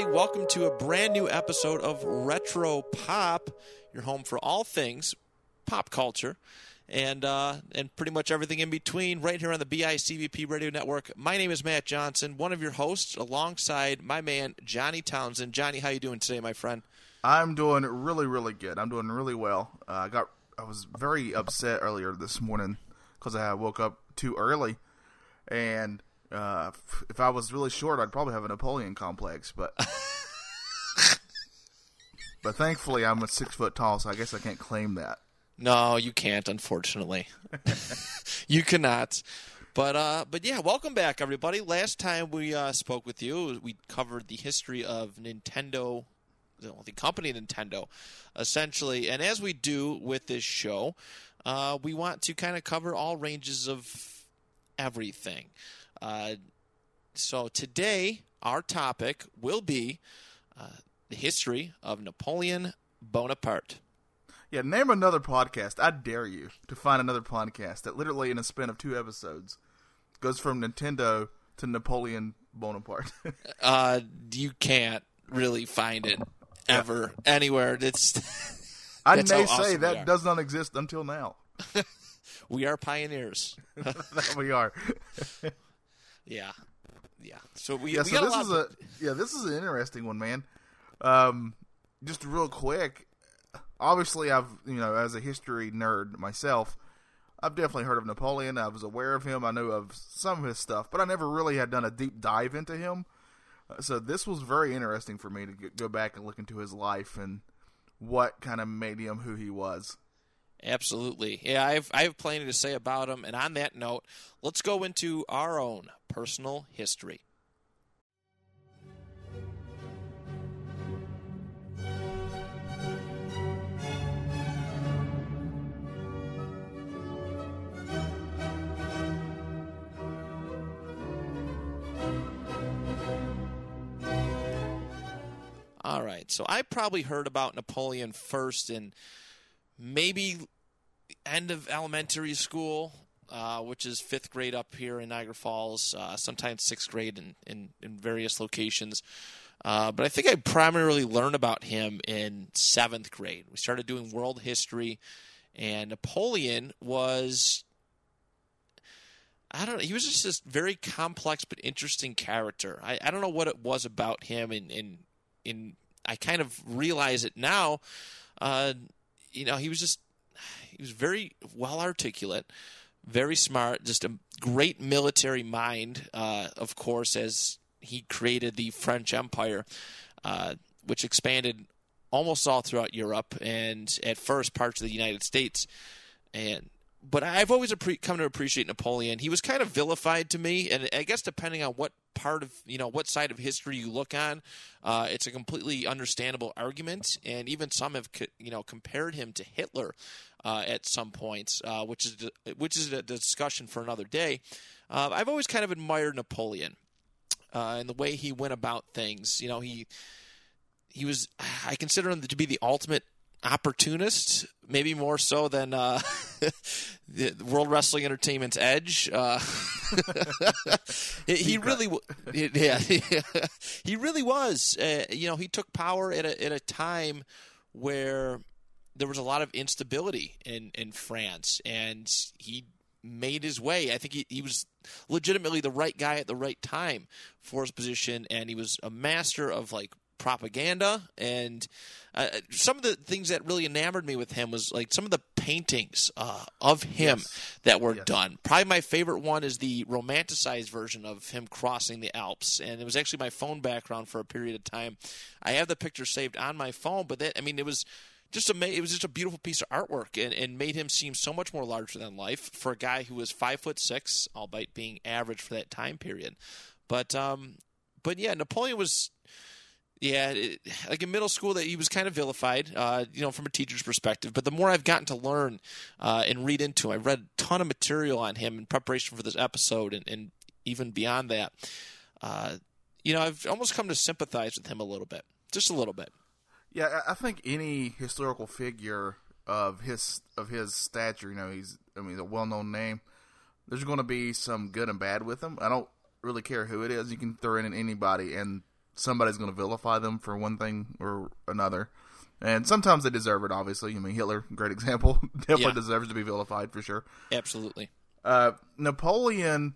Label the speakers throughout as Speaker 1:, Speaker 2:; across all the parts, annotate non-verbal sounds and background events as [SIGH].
Speaker 1: Everybody. Welcome to a brand new episode of Retro Pop, your home for all things pop culture and uh, and pretty much everything in between, right here on the BICBP Radio Network. My name is Matt Johnson, one of your hosts, alongside my man Johnny Townsend. Johnny, how you doing today, my friend?
Speaker 2: I'm doing really, really good. I'm doing really well. Uh, I got, I was very upset earlier this morning because I woke up too early, and uh, if I was really short, I'd probably have a Napoleon complex. But, [LAUGHS] but thankfully, I'm a six foot tall, so I guess I can't claim that.
Speaker 1: No, you can't, unfortunately. [LAUGHS] you cannot. But uh, but yeah, welcome back, everybody. Last time we uh, spoke with you, we covered the history of Nintendo, the company Nintendo, essentially. And as we do with this show, uh, we want to kind of cover all ranges of everything. Uh, so today, our topic will be uh, the history of Napoleon Bonaparte.
Speaker 2: Yeah, name another podcast. I dare you to find another podcast that literally, in a span of two episodes, goes from Nintendo to Napoleon Bonaparte. [LAUGHS]
Speaker 1: uh, you can't really find it ever anywhere. It's. [LAUGHS]
Speaker 2: I may
Speaker 1: how
Speaker 2: say that does not exist until now. [LAUGHS]
Speaker 1: we are pioneers.
Speaker 2: We are.
Speaker 1: Yeah, yeah. So we,
Speaker 2: yeah,
Speaker 1: we
Speaker 2: so
Speaker 1: got
Speaker 2: this
Speaker 1: a lot
Speaker 2: is a yeah, this is an interesting one, man. Um, just real quick, obviously, I've you know as a history nerd myself, I've definitely heard of Napoleon. I was aware of him. I knew of some of his stuff, but I never really had done a deep dive into him. Uh, So this was very interesting for me to go back and look into his life and what kind of made him who he was.
Speaker 1: Absolutely. Yeah, I have, I have plenty to say about him. And on that note, let's go into our own personal history. All right. So I probably heard about Napoleon first in maybe end of elementary school, uh, which is fifth grade up here in Niagara Falls, uh, sometimes sixth grade in, in, in various locations. Uh, but I think I primarily learned about him in seventh grade. We started doing world history, and Napoleon was. I don't know. He was just this very complex but interesting character. I, I don't know what it was about him, and in, in, I kind of realize it now. You know, he was just he was very well articulate, very smart, just a great military mind. Uh, of course, as he created the French Empire, uh, which expanded almost all throughout Europe and at first parts of the United States. And but I've always come to appreciate Napoleon. He was kind of vilified to me, and I guess depending on what part of you know what side of history you look on, uh, it's a completely understandable argument. And even some have you know compared him to Hitler uh, at some points, uh, which is which is a discussion for another day. Uh, I've always kind of admired Napoleon uh, and the way he went about things. You know, he he was I consider him to be the ultimate opportunist, maybe more so than uh, [LAUGHS] the World Wrestling Entertainment's Edge. Uh, [LAUGHS] he, he really, yeah, [LAUGHS] he really was. Uh, you know, he took power at a at a time where there was a lot of instability in in France, and he made his way. I think he, he was legitimately the right guy at the right time for his position, and he was a master of like propaganda and uh, some of the things that really enamored me with him was like some of the paintings uh, of him
Speaker 2: Yes.
Speaker 1: that were
Speaker 2: Yes.
Speaker 1: done. Probably my favorite one is the romanticized version of him crossing the Alps, and it was actually my phone background for a period of time. I have the picture saved on my phone, but that I mean, it was just ama- It was just a beautiful piece of artwork, and, and made him seem so much more larger than life for a guy who was five foot six, albeit being average for that time period. But um, but yeah, Napoleon was yeah, it, like in middle school, that he was kind of vilified, uh, you know, from a teacher's perspective. But the more I've gotten to learn uh, and read into him, I've read a ton of material on him in preparation for this episode, and, and even beyond that, uh, you know, I've almost come to sympathize with him a little bit, just a little bit.
Speaker 2: Yeah, I I think any historical figure of his of his stature, you know, he's I mean, a well known name. There's going to be some good and bad with him. I don't really care who it is. You can throw in anybody, and somebody's going to vilify them for one thing or another. And sometimes they deserve it. Obviously, I mean, Hitler, great example, [LAUGHS] definitely
Speaker 1: Yeah.
Speaker 2: deserves to be vilified for sure.
Speaker 1: Absolutely.
Speaker 2: Uh, Napoleon,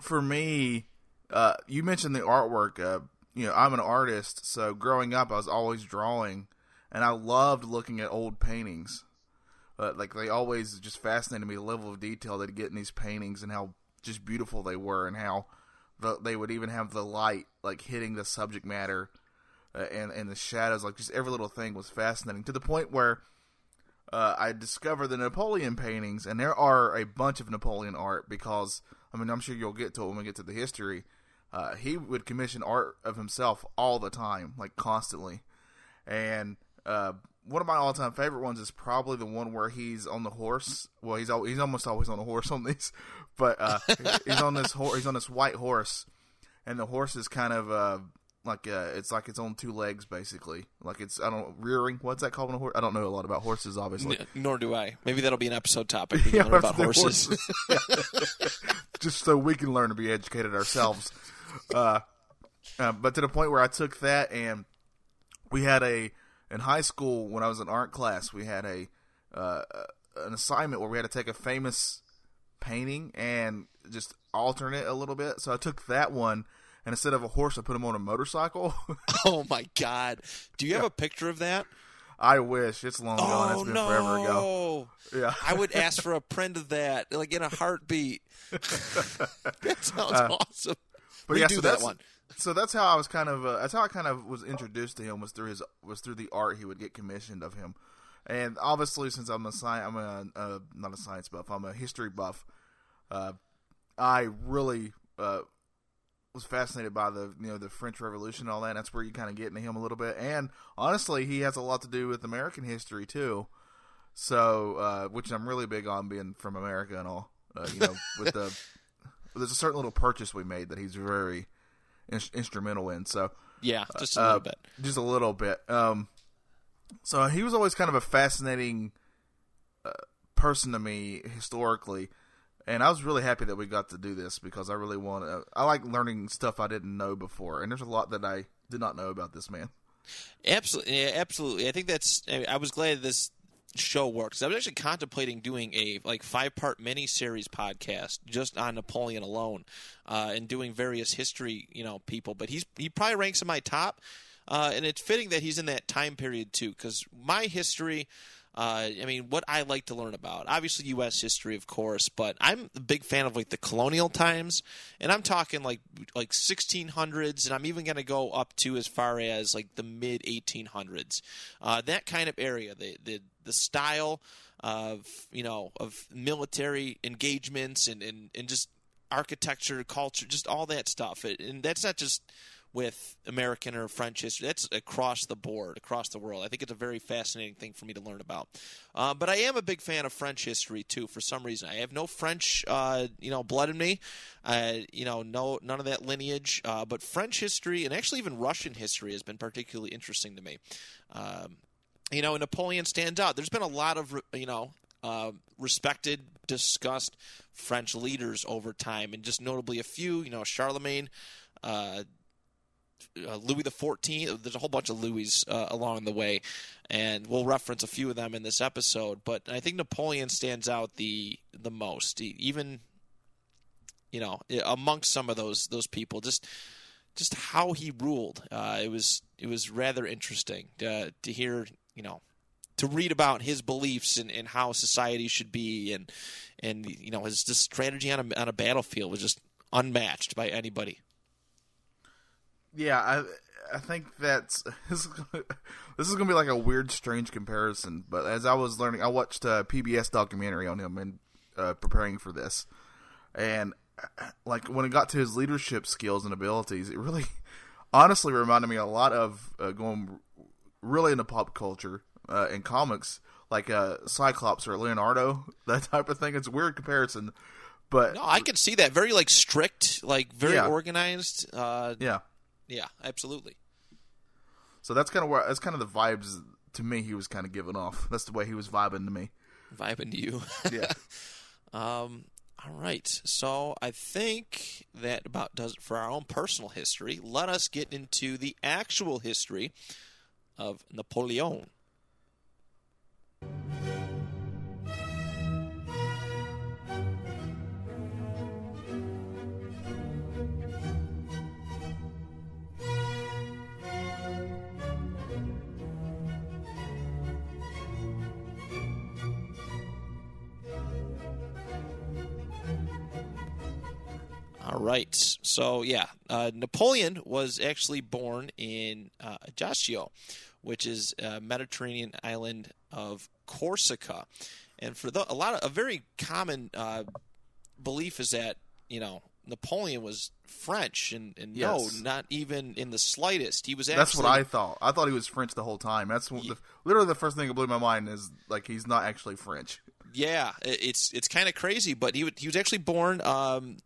Speaker 2: for me, uh, you mentioned the artwork. Uh, you know, I'm an artist, so growing up, I was always drawing, and I loved looking at old paintings. Uh, like they always just fascinated me the level of detail they'd get in these paintings and how just beautiful they were, and how the, they would even have the light like hitting the subject matter, uh, and and the shadows. Like just every little thing was fascinating to the point where uh, I discovered the Napoleon paintings, and there are a bunch of Napoleon art because I mean I'm sure you'll get to it when we get to the history. Uh, he would commission art of himself all the time, like constantly, and uh, one of my all-time favorite ones is probably the one where he's on the horse. Well, he's al- he's almost always on a horse on these, [LAUGHS] but uh, he's on this horse. He's on this white horse, and the horse is kind of uh, like uh, it's like its own two legs, basically. Like it's I don't rearing. What's that called on a horse? I don't know a lot about horses, obviously.
Speaker 1: N- nor do I. Maybe that'll be an episode topic. [LAUGHS] We can
Speaker 2: Yeah,
Speaker 1: learn about
Speaker 2: the
Speaker 1: horses. [LAUGHS]
Speaker 2: just so we can learn to be educated ourselves. Uh, uh, but to the point where I took that and we had a in high school when I was in art class, we had a uh, an assignment where we had to take a famous painting and just alternate it a little bit. So I took that one and instead of a horse, I put him on a motorcycle. [LAUGHS]
Speaker 1: oh my God! Do you have a picture of that?
Speaker 2: I wish it's long gone.
Speaker 1: oh
Speaker 2: It's been
Speaker 1: no!
Speaker 2: forever ago. Yeah.
Speaker 1: I would [LAUGHS] ask for a print of that, like in a heartbeat. [LAUGHS] that sounds awesome.
Speaker 2: But
Speaker 1: Redo
Speaker 2: yeah, so
Speaker 1: that one.
Speaker 2: So that's how I was kind of. Uh, that's how I kind of was introduced to him was through his was through the art he would get commissioned of him, and obviously since I'm a science, I'm a uh, not a science buff. I'm a history buff. Uh, I really uh, was fascinated by the you know the French Revolution and all that. That's where you kind of get into him a little bit, and honestly, he has a lot to do with American history too. So, uh, which I'm really big on being from America and all. Uh, you know, with the [LAUGHS] there's a certain little purchase we made that he's very in- instrumental in. So,
Speaker 1: Yeah, just a
Speaker 2: uh,
Speaker 1: little bit.
Speaker 2: just a little bit. Um, so he was always kind of a fascinating uh, person to me historically, and I was really happy that we got to do this because I really want to. I like learning stuff I didn't know before, and there's a lot that I did not know about this man.
Speaker 1: Absolutely, yeah, absolutely. I think that's. I, I was glad this show works. I was actually contemplating doing a like five part mini series podcast just on Napoleon alone, uh, and doing various history, you know, people. But he's he probably ranks in my top, uh, and it's fitting that he's in that time period too, because my history. Uh, I mean, what I like to learn about, obviously U.S. history, of course, but I'm a big fan of like the colonial times, and I'm talking like like 1600s, and I'm even going to go up to as far as like the mid 1800s, uh, that kind of area. The the the style of you know of military engagements and and, and just architecture, culture, just all that stuff, and that's not just with American or French history. That's across the board, across the world. I think it's a very fascinating thing for me to learn about. Uh, but I am a big fan of French history too. For some reason, I have no French, uh, you know, blood in me. Uh, you know, no none of that lineage. Uh, but French history and actually even Russian history has been particularly interesting to me. Um, you know, Napoleon stands out. There's been a lot of you know uh, respected, discussed French leaders over time, and just notably a few. You know, Charlemagne. Uh, uh, Louis the Fourteenth. There's a whole bunch of Louis uh, along the way, and we'll reference a few of them in this episode. But I think Napoleon stands out the the most, even you know amongst some of those those people. Just just how he ruled. Uh, it was it was rather interesting to, to hear. You know. to read about his beliefs and, and how society should be, and and you know his strategy on a on a battlefield was just unmatched by anybody.
Speaker 2: Yeah, I I think that's [LAUGHS] this is, gonna, this is gonna be like a weird, strange comparison. But as I was learning, I watched a PBS documentary on him and uh, preparing for this, and like when it got to his leadership skills and abilities, it really, [LAUGHS] honestly, reminded me a lot of uh, going really into pop culture uh, and comics, like uh, Cyclops or Leonardo, [LAUGHS] that type of thing. It's a weird comparison, but
Speaker 1: No, I can see that very like strict, like very
Speaker 2: Yeah.
Speaker 1: organized. Uh,
Speaker 2: yeah.
Speaker 1: yeah, absolutely.
Speaker 2: So that's kind of where that's kind of the vibes to me he was kind of giving off. [LAUGHS] That's the way he was vibing to me.
Speaker 1: Vibing to you. [LAUGHS]
Speaker 2: Yeah.
Speaker 1: Um, all right. So I think that about does it for our own personal history. Let us get into the actual history of Napoleon. All right. So yeah, uh, Napoleon was actually born in uh, Ajaccio, which is a Mediterranean island of Corsica, and for the, a lot of a very common uh, belief is that you know Napoleon was French, and, and
Speaker 2: Yes.
Speaker 1: no, not even in the slightest. He was actually
Speaker 2: That's what I thought. I thought he was French the whole time. That's the, literally the first thing that blew my mind is like he's not actually French.
Speaker 1: Yeah, it's it's kind of crazy, but he he was actually born um,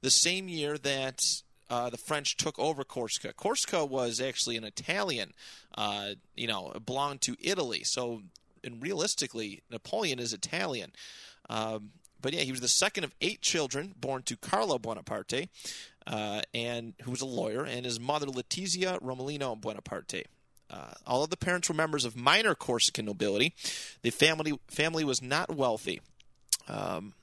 Speaker 1: the same year that uh, the French took over Corsica. Corsica was actually an Italian, uh, you know, belonged to Italy. So, and realistically, Napoleon is Italian. Um, but yeah, he was the second of eight children born to Carlo Bonaparte, uh, and who was a lawyer, and his mother Letizia Ramolino Bonaparte. Uh, although the parents were members of minor Corsican nobility, the family family was not wealthy. Um,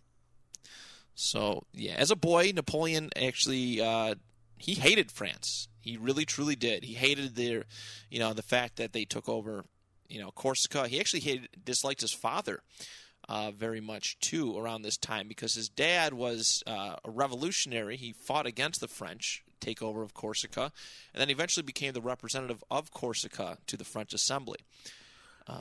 Speaker 1: so yeah, as a boy, Napoleon actually uh, he hated France. He really truly did. He hated their, you know, the fact that they took over, you know, Corsica. He actually hated disliked his father. Uh, very much too around this time because his dad was uh, a revolutionary. He fought against the French takeover of Corsica, and then eventually became the representative of Corsica to the French Assembly.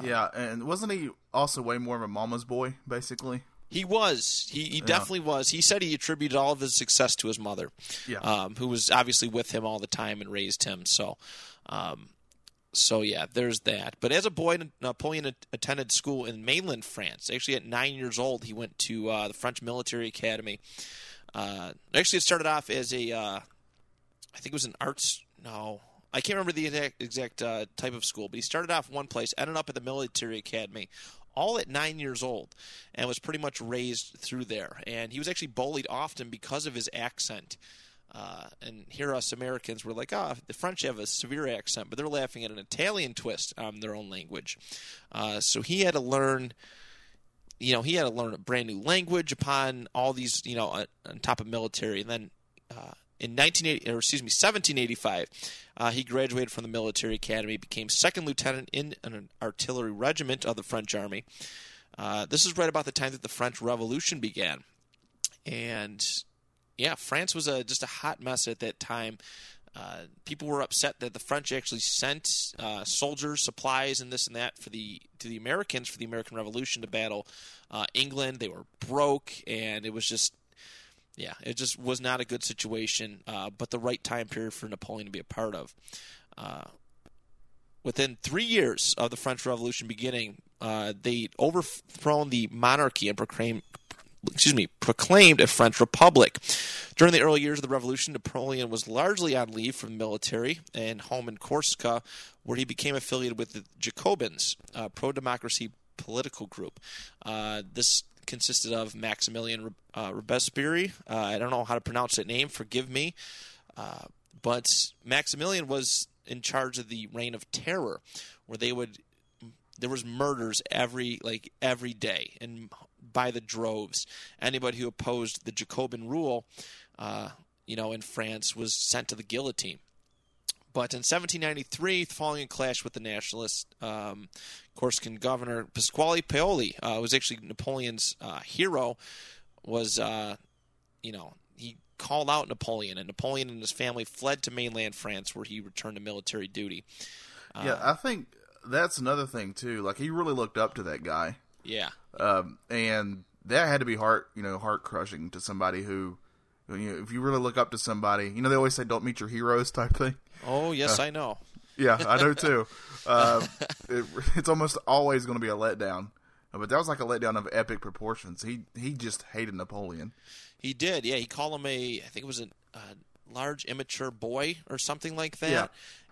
Speaker 2: yeah, and wasn't he also way more of a mama's boy, basically?
Speaker 1: He was. He, he definitely was. He said he attributed all of his success to his mother,
Speaker 2: Yeah.
Speaker 1: um, who was obviously with him all the time and raised him. So, um, so yeah, there's that. But as a boy, Napoleon attended school in mainland France. Actually, at nine years old, he went to uh, the French Military Academy. Uh, actually, it started off as a, uh, I think it was an arts. No, I can't remember the exact, exact uh, type of school, but he started off one place, ended up at the military academy, all at nine years old, and was pretty much raised through there. And he was actually bullied often because of his accent. Uh, and here us Americans were like, ah, the French have a severe accent, but they're laughing at an Italian twist on their own language. Uh, so he had to learn you know, he had to learn a brand new language upon all these, you know, on top of military. And then uh, in 1980, or excuse me, 1785, uh, he graduated from the military academy, became second lieutenant in an artillery regiment of the French army. Uh, this is right about the time that the French Revolution began, and yeah, France was a just a hot mess at that time. Uh, people were upset that the French actually sent uh, soldiers, supplies, and this and that for the to the Americans for the American Revolution to battle uh, England. They were broke, and it was just yeah, it just was not a good situation, uh, but the right time period for Napoleon to be a part of. Uh, within three years of the French Revolution beginning, uh, they'd overthrown the monarchy and proclaimed, excuse me, proclaimed a French republic. During the early years of the revolution, Napoleon was largely on leave from the military and home in Corsica, where he became affiliated with the Jacobins, a pro-democracy political group. Uh, this consisted of Maximilian uh, Robespierre. Uh, I don't know how to pronounce that name. Forgive me. Uh, but Maximilian was in charge of the reign of terror, where they would there was murders every like every day and by the droves. Anybody who opposed the Jacobin rule, uh, you know, in France was sent to the guillotine. But in 1793, following a clash with the nationalist um, Corsican governor Pasquale Paoli, uh, was actually Napoleon's uh, hero, was uh, you know he called out Napoleon, and Napoleon and his family fled to mainland France, where he returned to military duty.
Speaker 2: yeah, I think that's another thing too. Like he really looked up to that guy,
Speaker 1: Yeah,
Speaker 2: um, and that had to be heart, you know, heart crushing to somebody who, you know, if you really look up to somebody, you know, they always say "don't meet your heroes" [LAUGHS] type thing.
Speaker 1: Oh yes, I know.
Speaker 2: Yeah, I know [LAUGHS] too. uh, it, it's almost always going to be a letdown, but that was like a letdown of epic proportions. He he just hated Napoleon.
Speaker 1: He did. Yeah, he called him a. I think it was a, a large immature boy or something like that.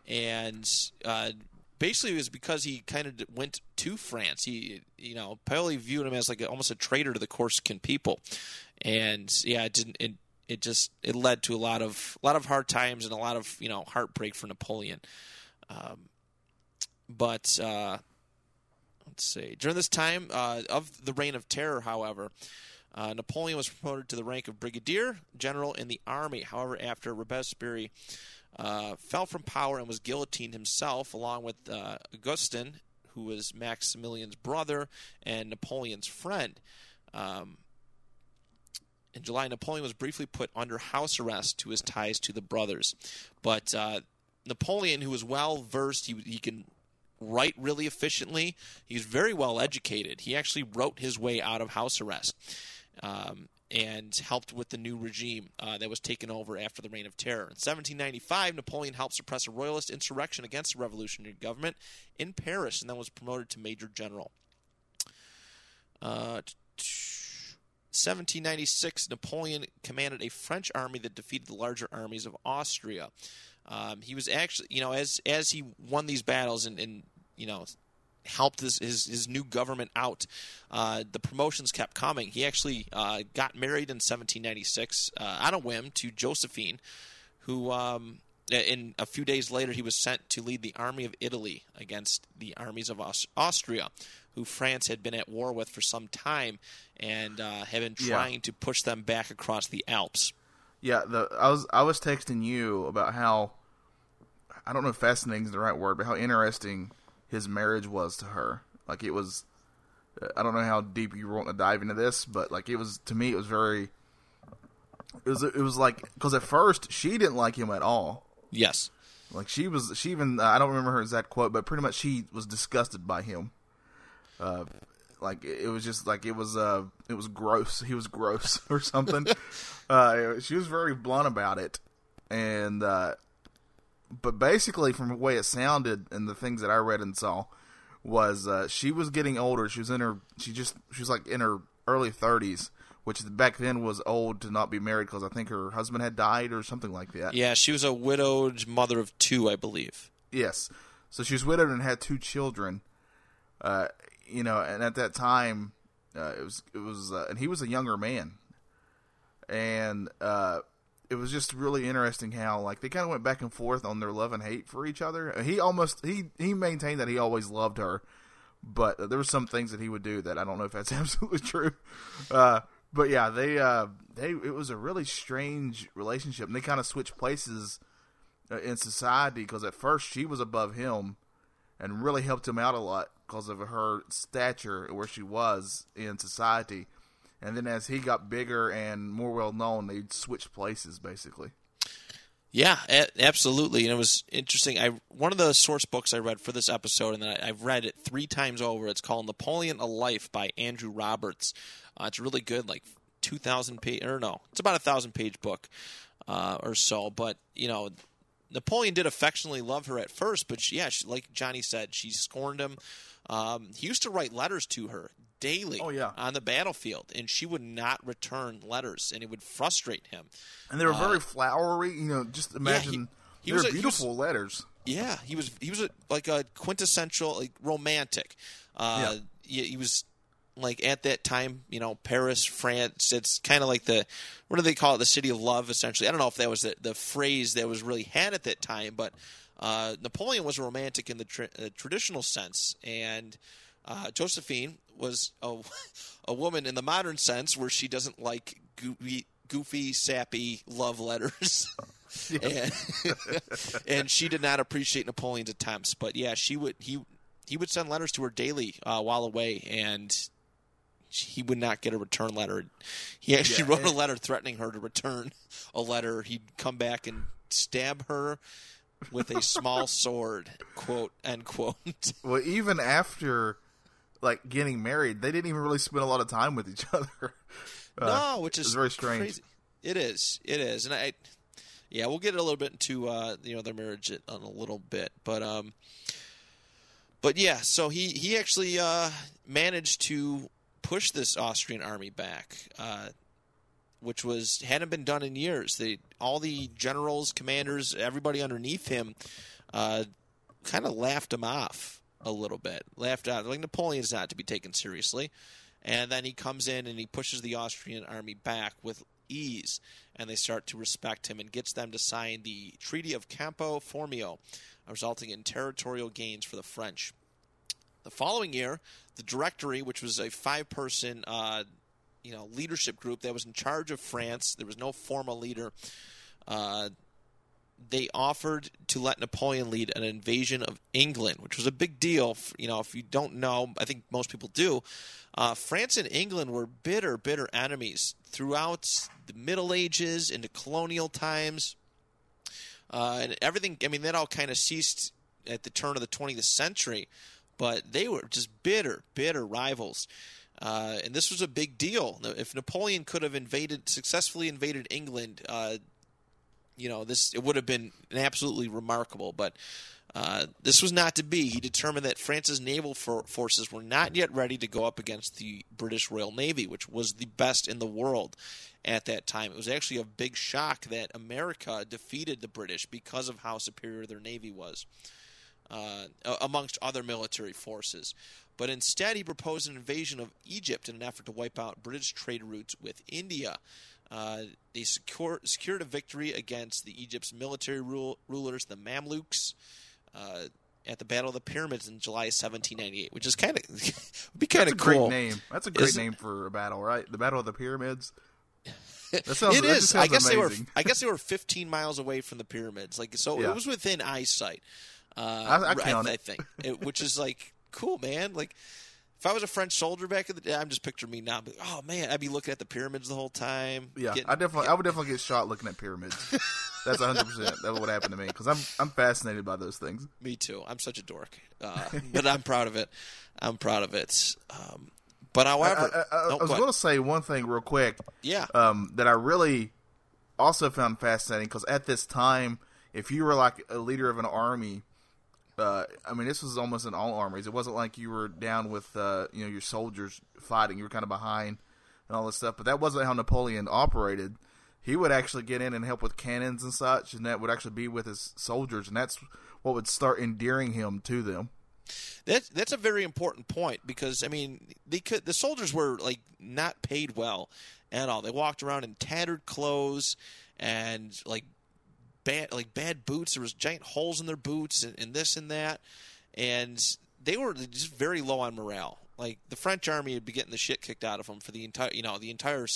Speaker 1: And uh, basically, it was because he kind of went to France. He, you know, Paoli viewed him as like a, almost a traitor to the Corsican people. And yeah, it didn't. It, it just it led to a lot of a lot of hard times and a lot of you know heartbreak for Napoleon. Um, but uh, let's see. During this time uh, of the Reign of Terror, however, uh, Napoleon was promoted to the rank of brigadier general in the army. However, after Robespierre uh, fell from power and was guillotined himself, along with uh, Augustin, who was Maximilian's brother and Napoleon's friend. Um, in July, Napoleon was briefly put under house arrest to his ties to the brothers. But uh, Napoleon, who was well versed, he, he can write really efficiently. He's very well educated. He actually wrote his way out of house arrest um, and helped with the new regime uh, that was taken over after the Reign of Terror. In 1795, Napoleon helped suppress a royalist insurrection against the revolutionary government in Paris and then was promoted to major general. Uh, 1796, Napoleon commanded a French army that defeated the larger armies of Austria. Um, he was actually, you know, as as he won these battles and, and you know, helped his, his, his new government out, uh, the promotions kept coming. He actually uh, got married in 1796 uh, on a whim to Josephine, who, um, in a few days later, he was sent to lead the army of Italy against the armies of Aus- Austria, who France had been at war with for some time and uh, had been
Speaker 2: Yeah.
Speaker 1: trying to push them back across the Alps.
Speaker 2: Yeah, the I was I was texting you about how I don't know if fascinating is the right word, but how interesting his marriage was to her. Like it was, I don't know how deep you want to dive into this, but like it was to me, it was very. It was it was like because at first she didn't like him at all.
Speaker 1: Yes.
Speaker 2: Like she was she even I don't remember her exact quote, but pretty much she was disgusted by him. Uh, like it was just like it was uh it was gross. He was gross [LAUGHS] or something. [LAUGHS] uh, she was very blunt about it, and uh, but basically from the way it sounded and the things that I read and saw was uh, she was getting older. She was in her she just she was like in her early thirties. Which back then was old to not be married because I think her husband had died or something like that.
Speaker 1: Yeah, she was a widowed mother of two, I believe.
Speaker 2: Yes. So she was widowed and had two children. Uh, you know, and at that time, uh, it was it was, uh, and he was a younger man, and uh, it was just really interesting how like they kind of went back and forth on their love and hate for each other. He almost he he maintained that he always loved her, but there were some things that he would do that I don't know if that's [LAUGHS] absolutely true. But yeah, they uh, they it was a really strange relationship, and they kind of switched places uh, in society because at first she was above him and really helped him out a lot because of her stature where she was in society. And then as he got bigger and more well known, they switched places basically.
Speaker 1: Yeah, absolutely. And it was interesting. I one of the source books I read for this episode, and I, I've read it three times over. It's called Napoleon: A Life by Andrew Roberts. Uh, it's really good, like two thousand page or no, it's about a thousand page book uh, or so. But you know, Napoleon did affectionately love her at first, but she, yeah, she, like Johnny said, she scorned him. Um, he used to write letters to her daily
Speaker 2: Oh, yeah.
Speaker 1: on the battlefield, and she would not return letters, and it would frustrate him.
Speaker 2: And they were very flowery. You know, just imagine
Speaker 1: he
Speaker 2: they
Speaker 1: was
Speaker 2: were
Speaker 1: a- he was-
Speaker 2: beautiful letters.
Speaker 1: Yeah, he was he was a, like a quintessential like romantic. Uh, he, he was like at that time, you know, Paris, France. It's kind of like the what do they call it? The city of love, essentially. I don't know if that was the, the phrase that was really had at that time, but uh, Napoleon was a romantic in the tra- uh, traditional sense, and uh, Josephine was a, [LAUGHS] a woman in the modern sense, where she doesn't like goofy, goofy sappy love letters. [LAUGHS] and [LAUGHS] and she did not appreciate Napoleon's attempts. But yeah, she would he he would send letters to her daily uh, while away, and he would not get a return letter. He actually
Speaker 2: Yeah,
Speaker 1: wrote a letter threatening her to return a letter. He'd come back and stab her with a small sword. Quote end quote.
Speaker 2: Well, even after like getting married, they didn't even really spend a lot of time with each [LAUGHS] other. Uh,
Speaker 1: no, which is
Speaker 2: very strange.
Speaker 1: Crazy. It is. It is, and I. Yeah, we'll get a little bit into uh, you know their marriage in a little bit, but um, but yeah, so he he actually uh, managed to push this Austrian army back, uh, which was hadn't been done in years. They all the generals, commanders, everybody underneath him, uh, kind of laughed him off a little bit. Laughed out like Napoleon's not to be taken seriously, and then he comes in and he pushes the Austrian army back with ease, and they start to respect him and gets them to sign the Treaty of Campo Formio, resulting in territorial gains for the French. The following year, the Directory, which was a five-person, uh, you know, leadership group that was in charge of France, there was no formal leader. Uh, they offered to let Napoleon lead an invasion of England, which was a big deal. You know, if you don't know, I think most people do. Uh, France and England were bitter, bitter enemies throughout the Middle Ages into colonial times, uh, and everything. I mean, that all kind of ceased at the turn of the 20th century, but they were just bitter, bitter rivals. Uh, and this was a big deal. If Napoleon could have invaded, successfully invaded England, uh, you know, this it would have been absolutely remarkable. But uh, this was not to be. He determined that France's naval for- forces were not yet ready to go up against the British Royal Navy, which was the best in the world at that time. It was actually a big shock that America defeated the British because of how superior their navy was uh, amongst other military forces. But instead, he proposed an invasion of Egypt in an effort to wipe out British trade routes with India. Uh, they secure, secured a victory against the Egypt's military rule, rulers, the Mamluks, uh, at the Battle of the Pyramids in July 1798, which is kind of [LAUGHS] would be kind of
Speaker 2: a great
Speaker 1: cool.
Speaker 2: name. That's a great
Speaker 1: Isn't-
Speaker 2: name for a battle, right? The Battle of the Pyramids. [LAUGHS] That sounds,
Speaker 1: it
Speaker 2: that
Speaker 1: is. I guess
Speaker 2: amazing.
Speaker 1: they were. I guess they were [LAUGHS] 15 miles away from the pyramids. Like so,
Speaker 2: Yeah.
Speaker 1: it was within eyesight. Uh,
Speaker 2: I- I count
Speaker 1: I,
Speaker 2: it.
Speaker 1: think, it, which is like cool, man. Like if I was a French soldier back in the day, I'm just picturing me now. But, oh man, I'd be looking at the pyramids the whole time.
Speaker 2: Yeah,
Speaker 1: getting-
Speaker 2: I definitely, I would definitely get shot looking at pyramids. That's 100. percent That would happen to me because I'm, I'm fascinated by those things.
Speaker 1: Me too. I'm such a dork, uh, but I'm proud of it. I'm proud of it. Um, but
Speaker 2: I,
Speaker 1: however,
Speaker 2: I, I,
Speaker 1: no,
Speaker 2: I was going to say one thing real quick.
Speaker 1: yeah,
Speaker 2: um, that I really also found fascinating because at this time, if you were like a leader of an army, uh, I mean, this was almost in all armies. It wasn't like you were down with uh, you know your soldiers fighting. You were kind of behind and all this stuff. But that wasn't how Napoleon operated. He would actually get in and help with cannons and such, and that would actually be with his soldiers, and that's what would start endearing him to them.
Speaker 1: That's that's a very important point because I mean they could the soldiers were like not paid well at all. They walked around in tattered clothes and like bad like bad boots. There was giant holes in their boots and, and this and that, and they were just very low on morale. Like the French army would be getting the shit kicked out of them for the entire you know the entire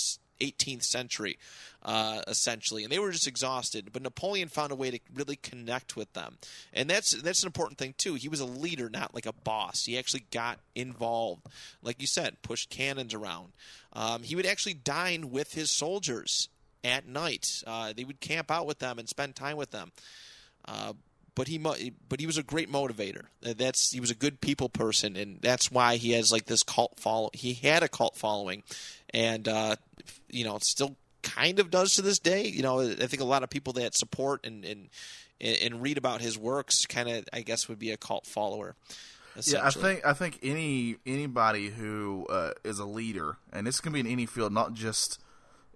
Speaker 1: 18th century, uh, essentially, and they were just exhausted. But Napoleon found a way to really connect with them, and that's that's an important thing too. He was a leader, not like a boss. He actually got involved, like you said, pushed cannons around. Um, he would actually dine with his soldiers at night. Uh, they would camp out with them and spend time with them. Uh, but he but he was a great motivator. That's he was a good people person, and that's why he has like this cult follow. He had a cult following, and uh, you know still kind of does to this day. You know, I think a lot of people that support and and and read about his works kind of I guess would be a cult follower.
Speaker 2: Yeah, I think I think any anybody who uh, is a leader, and this can be in any field, not just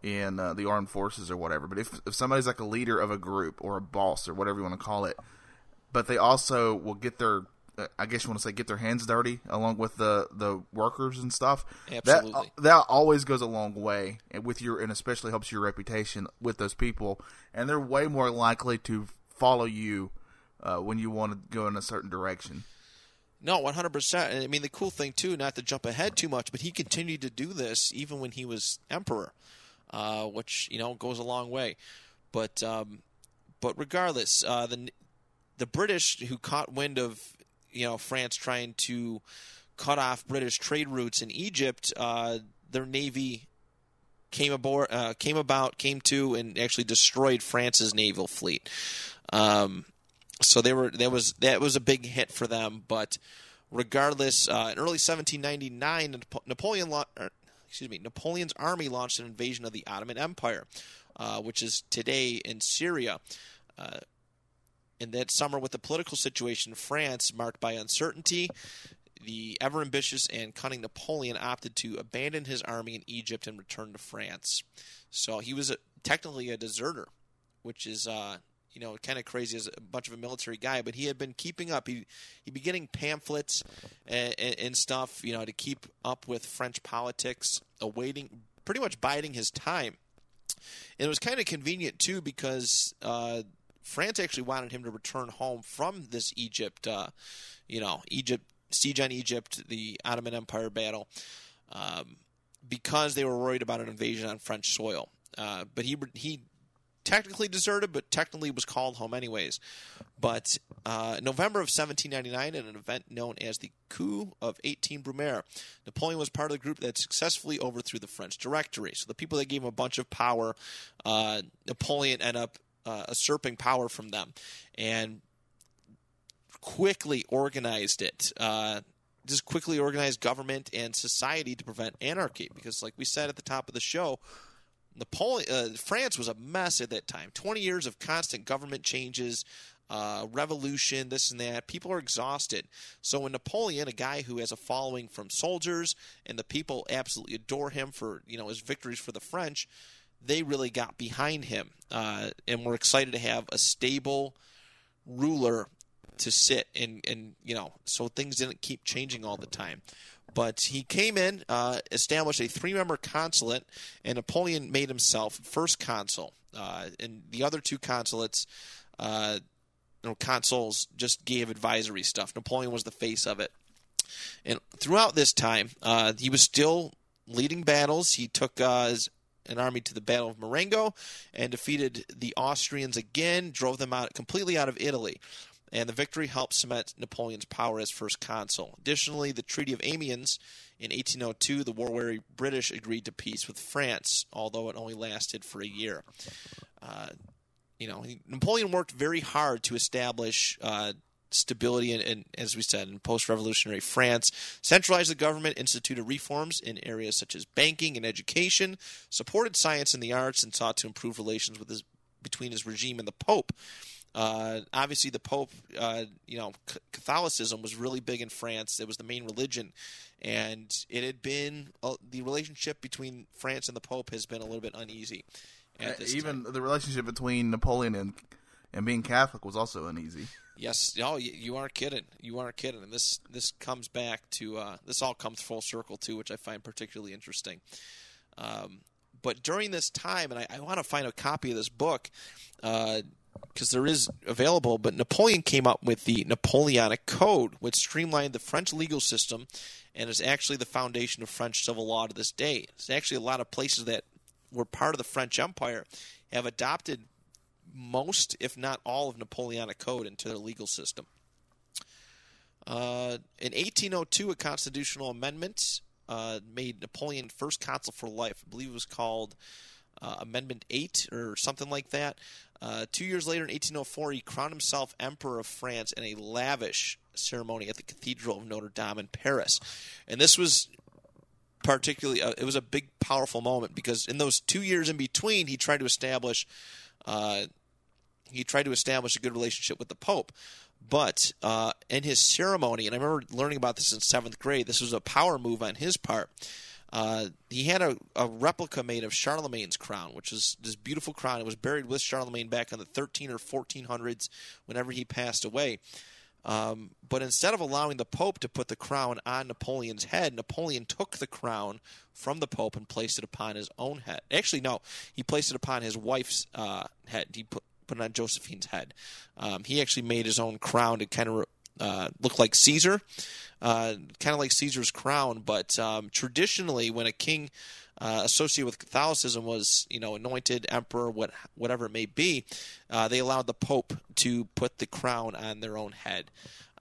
Speaker 2: in uh, the armed forces or whatever. But if if somebody's like a leader of a group or a boss or whatever you want to call it, but they also will get their uh, I guess you want to say get their hands dirty along with the the workers and stuff.
Speaker 1: Absolutely.
Speaker 2: That that always goes a long way and with your and especially helps your reputation with those people, and they're way more likely to follow you uh, when you want to go in a certain direction.
Speaker 1: No, one hundred percent. And I mean, the cool thing too, not to jump ahead too much, but he continued to do this even when he was emperor, uh, which you know goes a long way. But um, but regardless, uh, the the British who caught wind of you know France trying to cut off British trade routes in Egypt, uh, their navy came aboard, uh, came about, came to, and actually destroyed France's naval fleet. Um, so they were that was that was a big hit for them. But regardless, uh, in early 1799, Napoleon, excuse me, Napoleon's army launched an invasion of the Ottoman Empire, uh, which is today in Syria. Uh, in that summer, with the political situation in France marked by uncertainty, the ever ambitious and cunning Napoleon opted to abandon his army in Egypt and return to France. So he was a, technically a deserter, which is uh, you know kind of crazy as a bunch of a military guy. But he had been keeping up. He he'd be getting pamphlets and, and, and stuff, you know, to keep up with French politics, awaiting pretty much biding his time. And it was kind of convenient too because uh, France actually wanted him to return home from this Egypt, uh, you know, Egypt siege on Egypt, the Ottoman Empire battle, um, because they were worried about an invasion on French soil. Uh, but he he technically deserted, but technically was called home anyways. But uh, November of 1799, at an event known as the Coup of 18 Brumaire, Napoleon was part of the group that successfully overthrew the French Directory. So the people that gave him a bunch of power, uh, Napoleon ended up uh, usurping power from them, and quickly organized it. Uh, just quickly organized government and society to prevent anarchy. Because, like we said at the top of the show, Napoleon, uh, France was a mess at that time. Twenty years of constant government changes, uh, revolution, this and that. People are exhausted. So when Napoleon, a guy who has a following from soldiers, and the people absolutely adore him for you know his victories for the French, they really got behind him, uh, and were excited to have a stable ruler to sit and and you know so things didn't keep changing all the time. But he came in, uh, established a three-member consulate, and Napoleon made himself first consul. Uh, and the other two consulates, uh, you know, consuls just gave advisory stuff. Napoleon was the face of it. And throughout this time, uh, he was still leading battles. He took uh, an army to the Battle of Marengo and defeated the Austrians again, drove them out completely out of Italy and the victory helped cement Napoleon's power as first consul. Additionally, the Treaty of Amiens in 1802, the war-weary British agreed to peace with France, although it only lasted for a year. Uh, you know, Napoleon worked very hard to establish uh, stability and, as we said, in post-revolutionary France, centralized the government, instituted reforms in areas such as banking and education, supported science and the arts, and sought to improve relations with his, between his regime and the Pope. Uh, obviously, the Pope, uh, you know, C- Catholicism was really big in France. It was the main religion, and it had been uh, the relationship between France and the Pope has been a little bit uneasy.
Speaker 2: Even
Speaker 1: time.
Speaker 2: the relationship between Napoleon and and being Catholic was also uneasy.
Speaker 1: Yes, oh, you, you aren't kidding. You aren't kidding. And this this comes back to uh, this all comes full circle too, which I find particularly interesting. Um, but during this time, and I, I want to find a copy of this book. Because there is available, but Napoleon came up with the Napoleonic Code, which streamlined the French legal system and is actually the foundation of French civil law to this day. It's actually a lot of places that were part of the French Empire have adopted most, if not all, of Napoleonic Code into their legal system. Uh, in 1802, a constitutional amendment uh, made Napoleon first consul for life. I believe it was called uh, Amendment 8 or something like that. Uh, two years later, in 1804, he crowned himself Emperor of France in a lavish ceremony at the Cathedral of Notre Dame in Paris. And this was particularly, uh, it was a big, powerful moment because in those two years in between, he tried to establish. Uh, he tried to establish a good relationship with the Pope. But uh, in his ceremony, and I remember learning about this in seventh grade, this was a power move on his part. Uh, he had a, a, replica made of Charlemagne's crown, which is this beautiful crown. It was buried with Charlemagne back in the 13 or 1400s, whenever he passed away. Um, but instead of allowing the Pope to put the crown on Napoleon's head, Napoleon took the crown from the Pope and placed it upon his own head. Actually, no, he placed it upon his wife's uh, head. He put, put it on Josephine's head. Um, he actually made his own crown to kind of uh, look like Caesar. Uh, kind of like Caesar's crown. But um, traditionally, when a king uh, associated with Catholicism was, you know, anointed emperor, what whatever it may be, uh, they allowed the Pope to put the crown on their own head.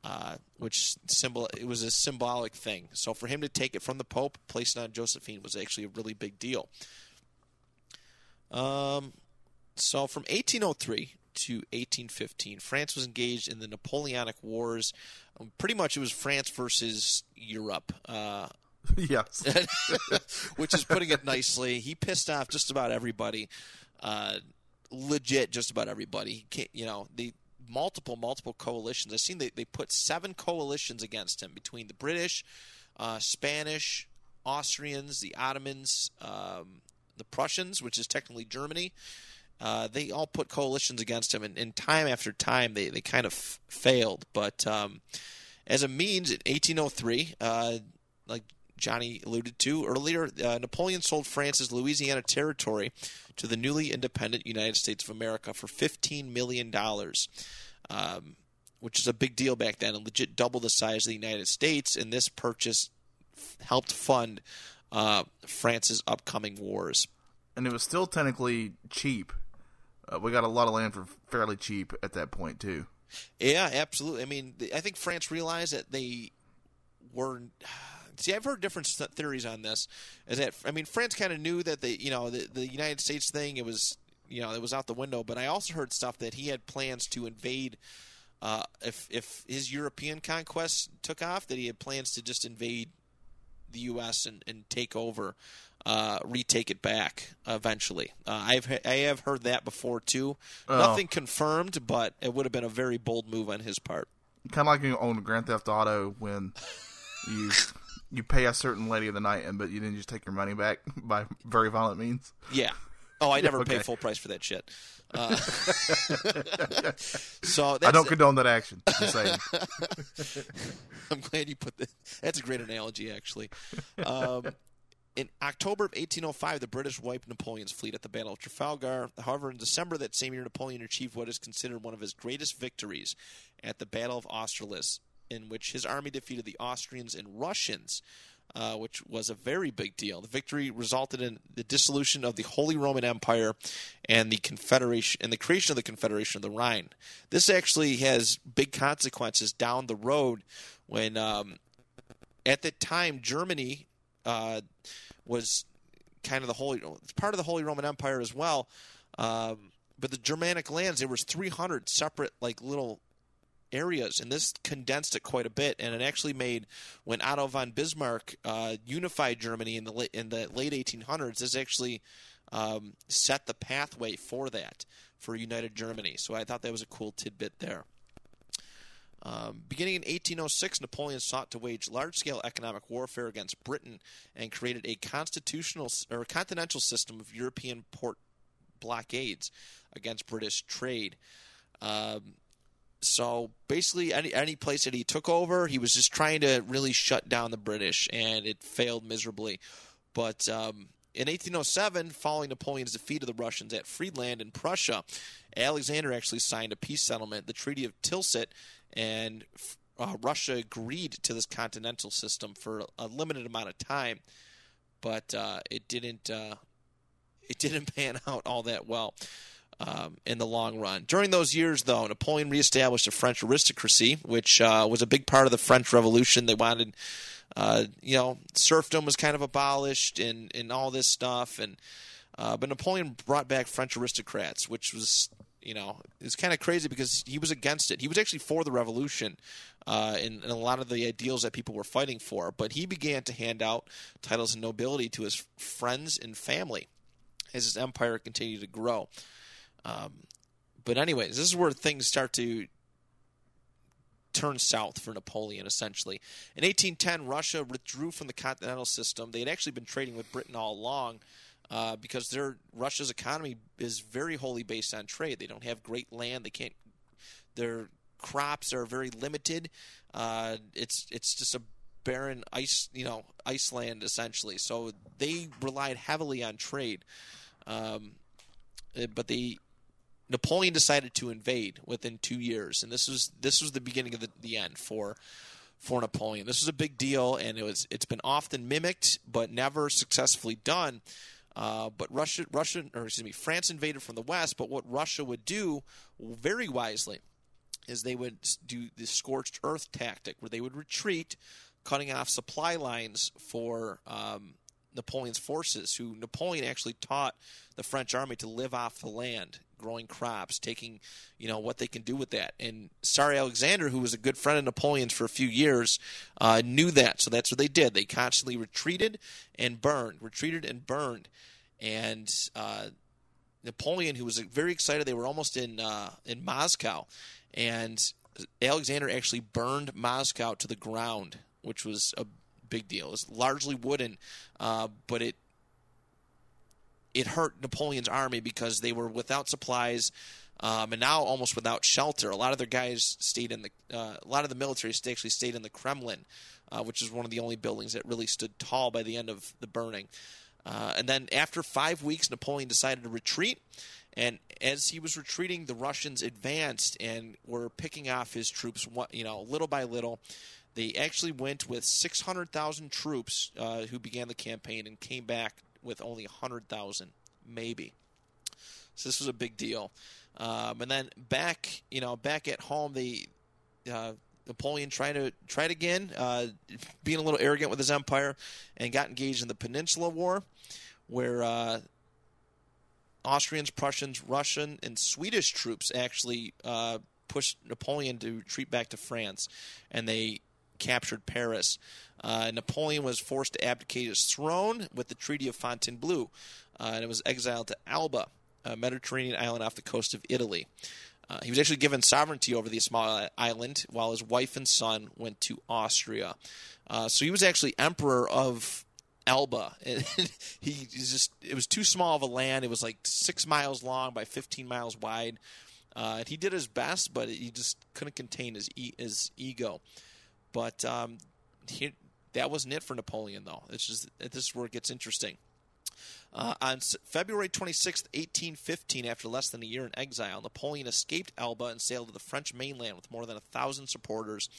Speaker 1: Uh, which symbol it was a symbolic thing. So for him to take it from the Pope, place it on Josephine was actually a really big deal. Um, so from 1803 to 1815, France was engaged in the Napoleonic Wars. Pretty much, it was France versus Europe. Uh, [LAUGHS]
Speaker 2: yes. [LAUGHS]
Speaker 1: which is putting it nicely. He pissed off just about everybody. Uh, legit, just about everybody. He you know, the multiple, multiple coalitions. I've seen they, they put seven coalitions against him between the British, uh, Spanish, Austrians, the Ottomans, um, the Prussians, which is technically Germany. Uh, they all put coalitions against him, and, and, time after time they, they kind of f- failed. But um, as a means, in 1803, uh, like Johnny alluded to earlier, uh, Napoleon sold France's Louisiana territory to the newly independent United States of America for $15 million, um, which is a big deal back then and legit double the size of the United States. And this purchase helped fund uh, France's upcoming wars.
Speaker 2: And it was still technically cheap. Uh, we got a lot of land for fairly cheap at that point, too.
Speaker 1: Yeah, absolutely. I mean, I think France realized that they were [SIGHS] see, I've heard different theories on this. Is that I mean, France kind of knew that the you know the, the United States thing it was you know it was out the window, but I also heard stuff that he had plans to invade. Uh, if if his European conquest took off, that he had plans to just invade the U.S. and, and take over, uh, retake it back eventually. Uh, I've I have heard that before too. Oh. Nothing confirmed, but it would have been a very bold move on his part.
Speaker 2: Kind of like you own Grand Theft Auto when you [LAUGHS] you pay a certain lady of the night, and but you didn't just take your money back [LAUGHS] by very violent means.
Speaker 1: Yeah. Oh, I [LAUGHS] never okay. pay full price for that shit. Uh, so
Speaker 2: I don't condone that action.
Speaker 1: I'm glad you put that. That's a great analogy, actually. Um, in October of 1805, the British wiped Napoleon's fleet at the Battle of Trafalgar. However, in December that same year, Napoleon achieved what is considered one of his greatest victories at the Battle of Austerlitz, in which his army defeated the Austrians and Russians, uh, which was a very big deal. The victory resulted in the dissolution of the Holy Roman Empire and the Confederation and the creation of the Confederation of the Rhine. This actually has big consequences down the road when, um, at the time, Germany uh, was kind of the holy part of the Holy Roman Empire as well. Um, but the Germanic lands, there was 300 separate like little areas, and this condensed it quite a bit. And it actually made when Otto von Bismarck uh, unified Germany in the in the late 1800s. This actually um, set the pathway for that for united Germany. So I thought that was a cool tidbit there. Um, beginning in 1806, Napoleon sought to wage large-scale economic warfare against Britain and created a constitutional or continental system of European port blockades against British trade. Um, so basically, any any place that he took over, he was just trying to really shut down the British, and it failed miserably. But um, in 1807, following Napoleon's defeat of the Russians at Friedland in Prussia, Alexander actually signed a peace settlement, the Treaty of Tilsit, and uh, Russia agreed to this continental system for a limited amount of time, but uh, it didn't. Uh, it didn't [LAUGHS] pan out all that well um, in the long run. During those years, though, Napoleon reestablished a French aristocracy, which uh, was a big part of the French Revolution. They wanted, uh, you know, serfdom was kind of abolished and, and all this stuff. And uh, but Napoleon brought back French aristocrats, which was, you know, it's kind of crazy because he was against it. He was actually for the revolution. Uh, and, and, a lot of the ideals that people were fighting for, but he began to hand out titles of nobility to his friends and family as his empire continued to grow. Um, but anyways, this is where things start to turn south for Napoleon. Essentially, in 1810, Russia withdrew from the continental system. They had actually been trading with Britain all along. Uh, because their Russia's economy is very wholly based on trade. They don't have great land. They can't. Their crops are very limited. Uh, it's it's just a barren ice, you know, Iceland essentially. So they relied heavily on trade. Um, eh, but they Napoleon decided to invade within two years, and this was this was the beginning of the, the end for for Napoleon. This was a big deal, and it was it's been often mimicked but never successfully done. Uh, but Russia, Russia, or excuse me, France invaded from the west. But what Russia would do, very wisely, is they would do the scorched earth tactic, where they would retreat, cutting off supply lines for um, Napoleon's forces. Who Napoleon actually taught the French army to live off the land, growing crops, taking you know what they can do with that. And Tsar Alexander, who was a good friend of Napoleon's for a few years, uh, knew that. So that's what they did. They constantly retreated and burned, retreated and burned, and. Uh, Napoleon, who was very excited, they were almost in uh, in Moscow, and Alexander actually burned Moscow to the ground, which was a big deal. It's largely wooden, uh, but it it hurt Napoleon's army because they were without supplies. Um, and now almost without shelter. A lot of their guys stayed in the. Uh, a lot of the military actually stayed in the Kremlin, uh, which is one of the only buildings that really stood tall by the end of the burning. Uh, and then after five weeks, Napoleon decided to retreat. And as he was retreating, the Russians advanced and were picking off his troops, you know, little by little. They actually went with 600,000 troops uh, who began the campaign and came back with only 100,000, maybe. So this was a big deal. Um, and then back, you know, back at home, they uh, Napoleon tried to tried again, uh, being a little arrogant with his empire, and got engaged in the Peninsula War, where uh, Austrians, Prussians, Russian, and Swedish troops actually uh, pushed Napoleon to retreat back to France, and they captured Paris. Uh, Napoleon was forced to abdicate his throne with the Treaty of Fontainebleau, uh, and it was exiled to Elba, a Mediterranean island off the coast of Italy. Uh, he was actually given sovereignty over the small island, while his wife and son went to Austria. Uh, so he was actually emperor of Elba. [LAUGHS] And he just it was too small of a land. It was like six miles long by 15 miles wide. Uh, he did his best, but he just couldn't contain his e- his ego. But um, he, that wasn't it for Napoleon, though. It's just this is where it gets interesting. Uh, on February 26, 1815, after less than a year in exile, Napoleon escaped Elba and sailed to the French mainland with more than a thousand supporters.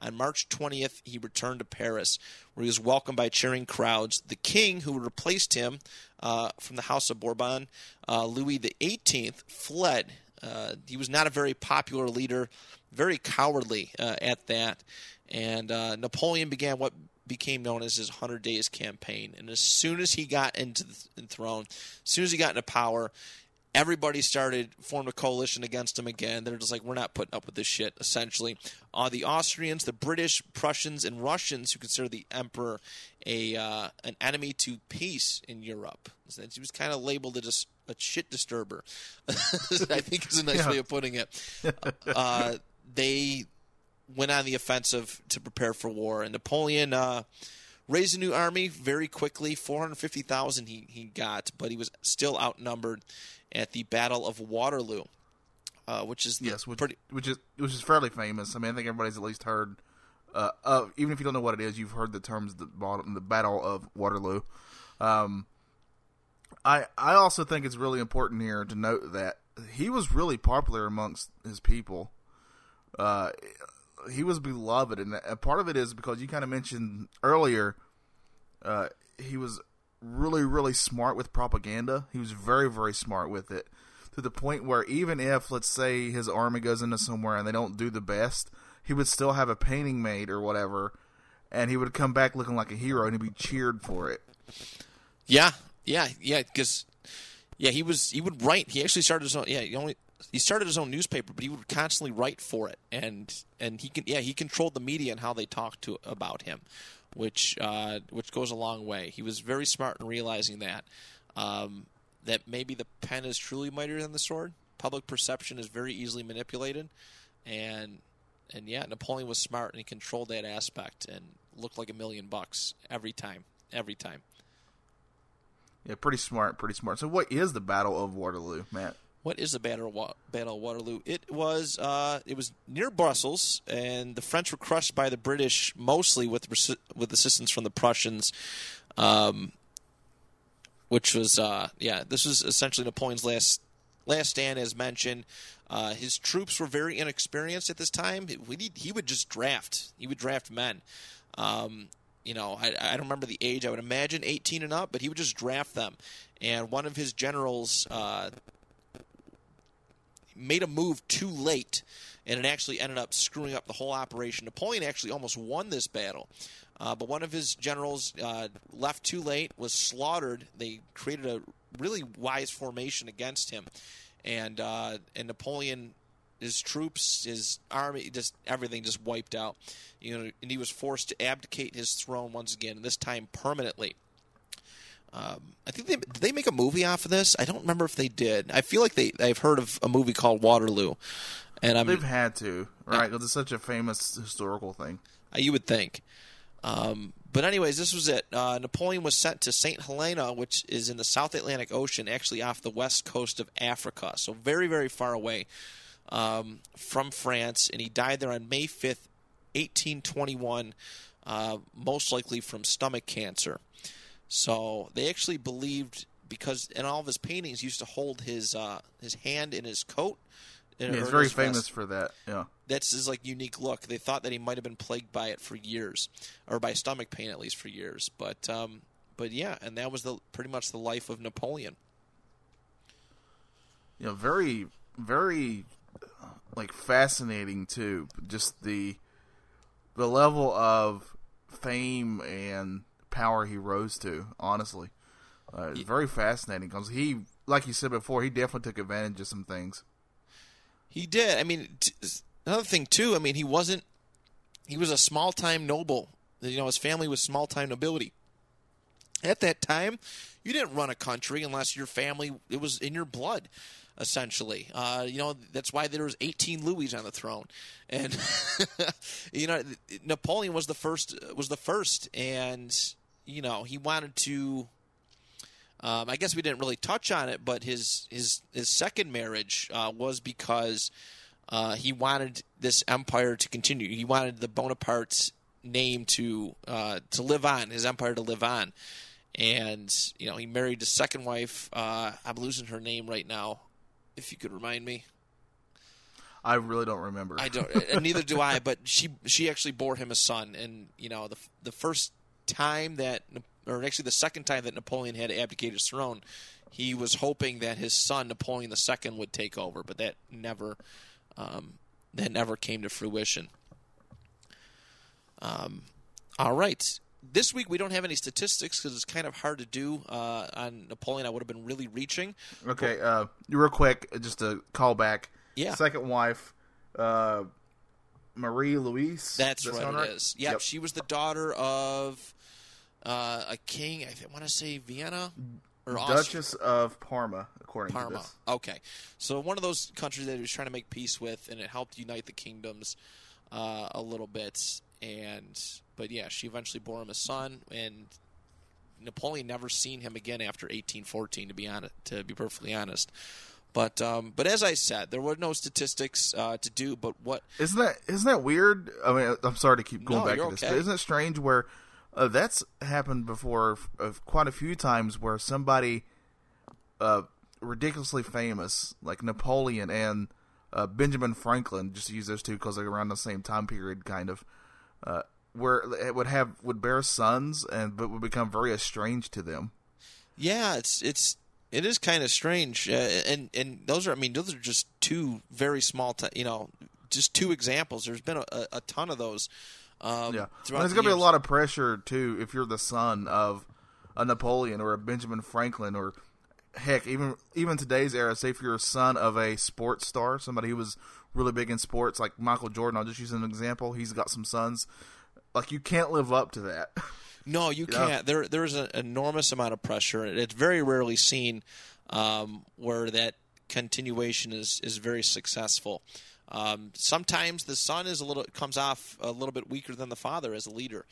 Speaker 1: On March 20th, he returned to Paris, where he was welcomed by cheering crowds. The king, who replaced him uh, from the House of Bourbon, uh, Louis XVIII, fled. Uh, he was not a very popular leader, very cowardly uh, at that. And uh, Napoleon began what became known as his 100 Days campaign. And as soon as he got into the throne, as soon as he got into power, everybody started formed a coalition against him again. They're just like, we're not putting up with this shit. Essentially, uh, the Austrians, the British, Prussians, and Russians, who consider the emperor a uh, an enemy to peace in Europe, he was kind of labeled as a shit disturber. [LAUGHS] I think is a nice yeah. way of putting it. Uh, they went on the offensive to prepare for war, and Napoleon. Uh, raised a new army very quickly. Four hundred fifty thousand he he got, but he was still outnumbered at the Battle of Waterloo, uh, which is
Speaker 2: yes, which,
Speaker 1: pretty...
Speaker 2: which is which is fairly famous. I mean, I think everybody's at least heard. Uh, uh, even if you don't know what it is, you've heard the terms the, the Battle of Waterloo. Um, I I also think it's really important here to note that he was really popular amongst his people. Uh, he was beloved, and part of it is because you kind of mentioned earlier. Uh, he was really, really smart with propaganda. He was very, very smart with it to the point where even if, let's say, his army goes into somewhere and they don't do the best, he would still have a painting made or whatever, and he would come back looking like a hero and he'd be cheered for it.
Speaker 1: Yeah, yeah, yeah. Because yeah, he was he would write. He actually started his own. Yeah, he only he started his own newspaper, but he would constantly write for it, and and he can yeah he controlled the media and how they talked to about him, which uh, which goes a long way. He was very smart in realizing that um, that maybe the pen is truly mightier than the sword. Public perception is very easily manipulated, and and yeah, Napoleon was smart and he controlled that aspect and looked like a million bucks every time, every time.
Speaker 2: Yeah, pretty smart, pretty smart. So, what is the Battle of Waterloo, Matt?
Speaker 1: What is the Battle of, Battle of Waterloo? It was uh, it was near Brussels, and the French were crushed by the British mostly with with assistance from the Prussians, um, which was uh, yeah. This was essentially Napoleon's last Last Stand, as mentioned, uh, his troops were very inexperienced at this time. He, he would just draft. He would draft men. Um, you know, I, I, don't remember the age. I would imagine 18 and up, but he would just draft them. And one of his generals uh, made a move too late, and it actually ended up screwing up the whole operation. Napoleon actually almost won this battle. Uh, but one of his generals uh, left too late, was slaughtered. They created a really wise formation against him, and uh, and Napoleon, his troops, his army, just everything just wiped out. You know, and he was forced to abdicate his throne once again, and this time permanently. Um, I think they did they make a movie off of this. I don't remember if they did. I feel like they I've heard of a movie called Waterloo, and I'm,
Speaker 2: they've had to right because it's such a famous historical thing.
Speaker 1: You would think. Um, but anyways, this was it. Uh, Napoleon was sent to St. Helena, which is in the South Atlantic Ocean, actually off the west coast of Africa, so very, very far away um, from France. And he died there on May 5th, 1821, uh, most likely from stomach cancer. So they actually believed because in all of his paintings, he used to hold his uh, his hand in his coat
Speaker 2: yeah, he's very famous for that. Yeah,
Speaker 1: that's his like unique look. They thought that he might have been plagued by it for years, or by stomach pain at least for years. But um, but yeah, and that was the pretty much the life of Napoleon.
Speaker 2: Know, very very like fascinating too. Just the the level of fame and power he rose to. Honestly, uh, it's very fascinating because he, like you said before, he definitely took advantage of some things.
Speaker 1: He did. I mean, t- another thing too. I mean, he wasn't. He was a small time noble. You know, his family was small time nobility. At that time, you didn't run a country unless your family it was in your blood. Essentially, uh, you know that's why there was 18 Louis on the throne, and [LAUGHS] you know Napoleon was the first. Was the first, and you know he wanted to um, I guess we didn't really touch on it, but his his his second marriage uh, was because uh, he wanted this empire to continue. He wanted the Bonaparte's name to uh, to live on, his empire to live on. And you know, he married his second wife. Uh, I'm losing her name right now. If you could remind me.
Speaker 2: I really don't remember.
Speaker 1: I don't, [LAUGHS] and neither do I. But she she actually bore him a son, and you know the the first time that or actually the second time that Napoleon had abdicated his throne, he was hoping that his son Napoleon II would take over, but that never um, that never came to fruition. Um, all right. This week we don't have any statistics because it's kind of hard to do uh, on Napoleon. I would have been really reaching.
Speaker 2: Okay, uh, real quick, just a call back.
Speaker 1: Yeah.
Speaker 2: Second wife, uh, Marie Louise.
Speaker 1: That's right, it is. Yep, yep, she was the daughter of uh, a king. I want to say Vienna
Speaker 2: or Duchess Austria. of Parma, according
Speaker 1: Parma.
Speaker 2: to this.
Speaker 1: Okay, so one of those countries that he was trying to make peace with, and it helped unite the kingdoms uh, a little bit. And but yeah, she eventually bore him a son, and Napoleon never seen him again after 1814. To be honest, to be perfectly honest. But um, but as I said, there were no statistics uh, to do. But what
Speaker 2: isn't that isn't that weird? I mean, I'm sorry to keep going
Speaker 1: no,
Speaker 2: back to this, but isn't it strange where uh, that's happened before uh, quite a few times where somebody uh, ridiculously famous, like Napoleon and uh, Benjamin Franklin, just to use those two because they're around the same time period, kind of, uh, where it would have would bear sons and but would become very estranged to them.
Speaker 1: Yeah, it's it's it is kind of strange, uh, and and those are I mean those are just two very small, t- you know, just two examples. There's been a, a ton of those um,
Speaker 2: yeah, there's going to be a lot of pressure too if you're the son of a Napoleon or a Benjamin Franklin or heck, even even today's era. Say if you're a son of a sports star, somebody who was really big in sports, like Michael Jordan. I'll just use an example. He's got some sons. Like you can't live up to that. [LAUGHS]
Speaker 1: No, you, you can't. Know? There there is an enormous amount of pressure. It's very rarely seen um, where that continuation is is very successful. Um, sometimes the son is a little comes off a little bit weaker than the father as a leader.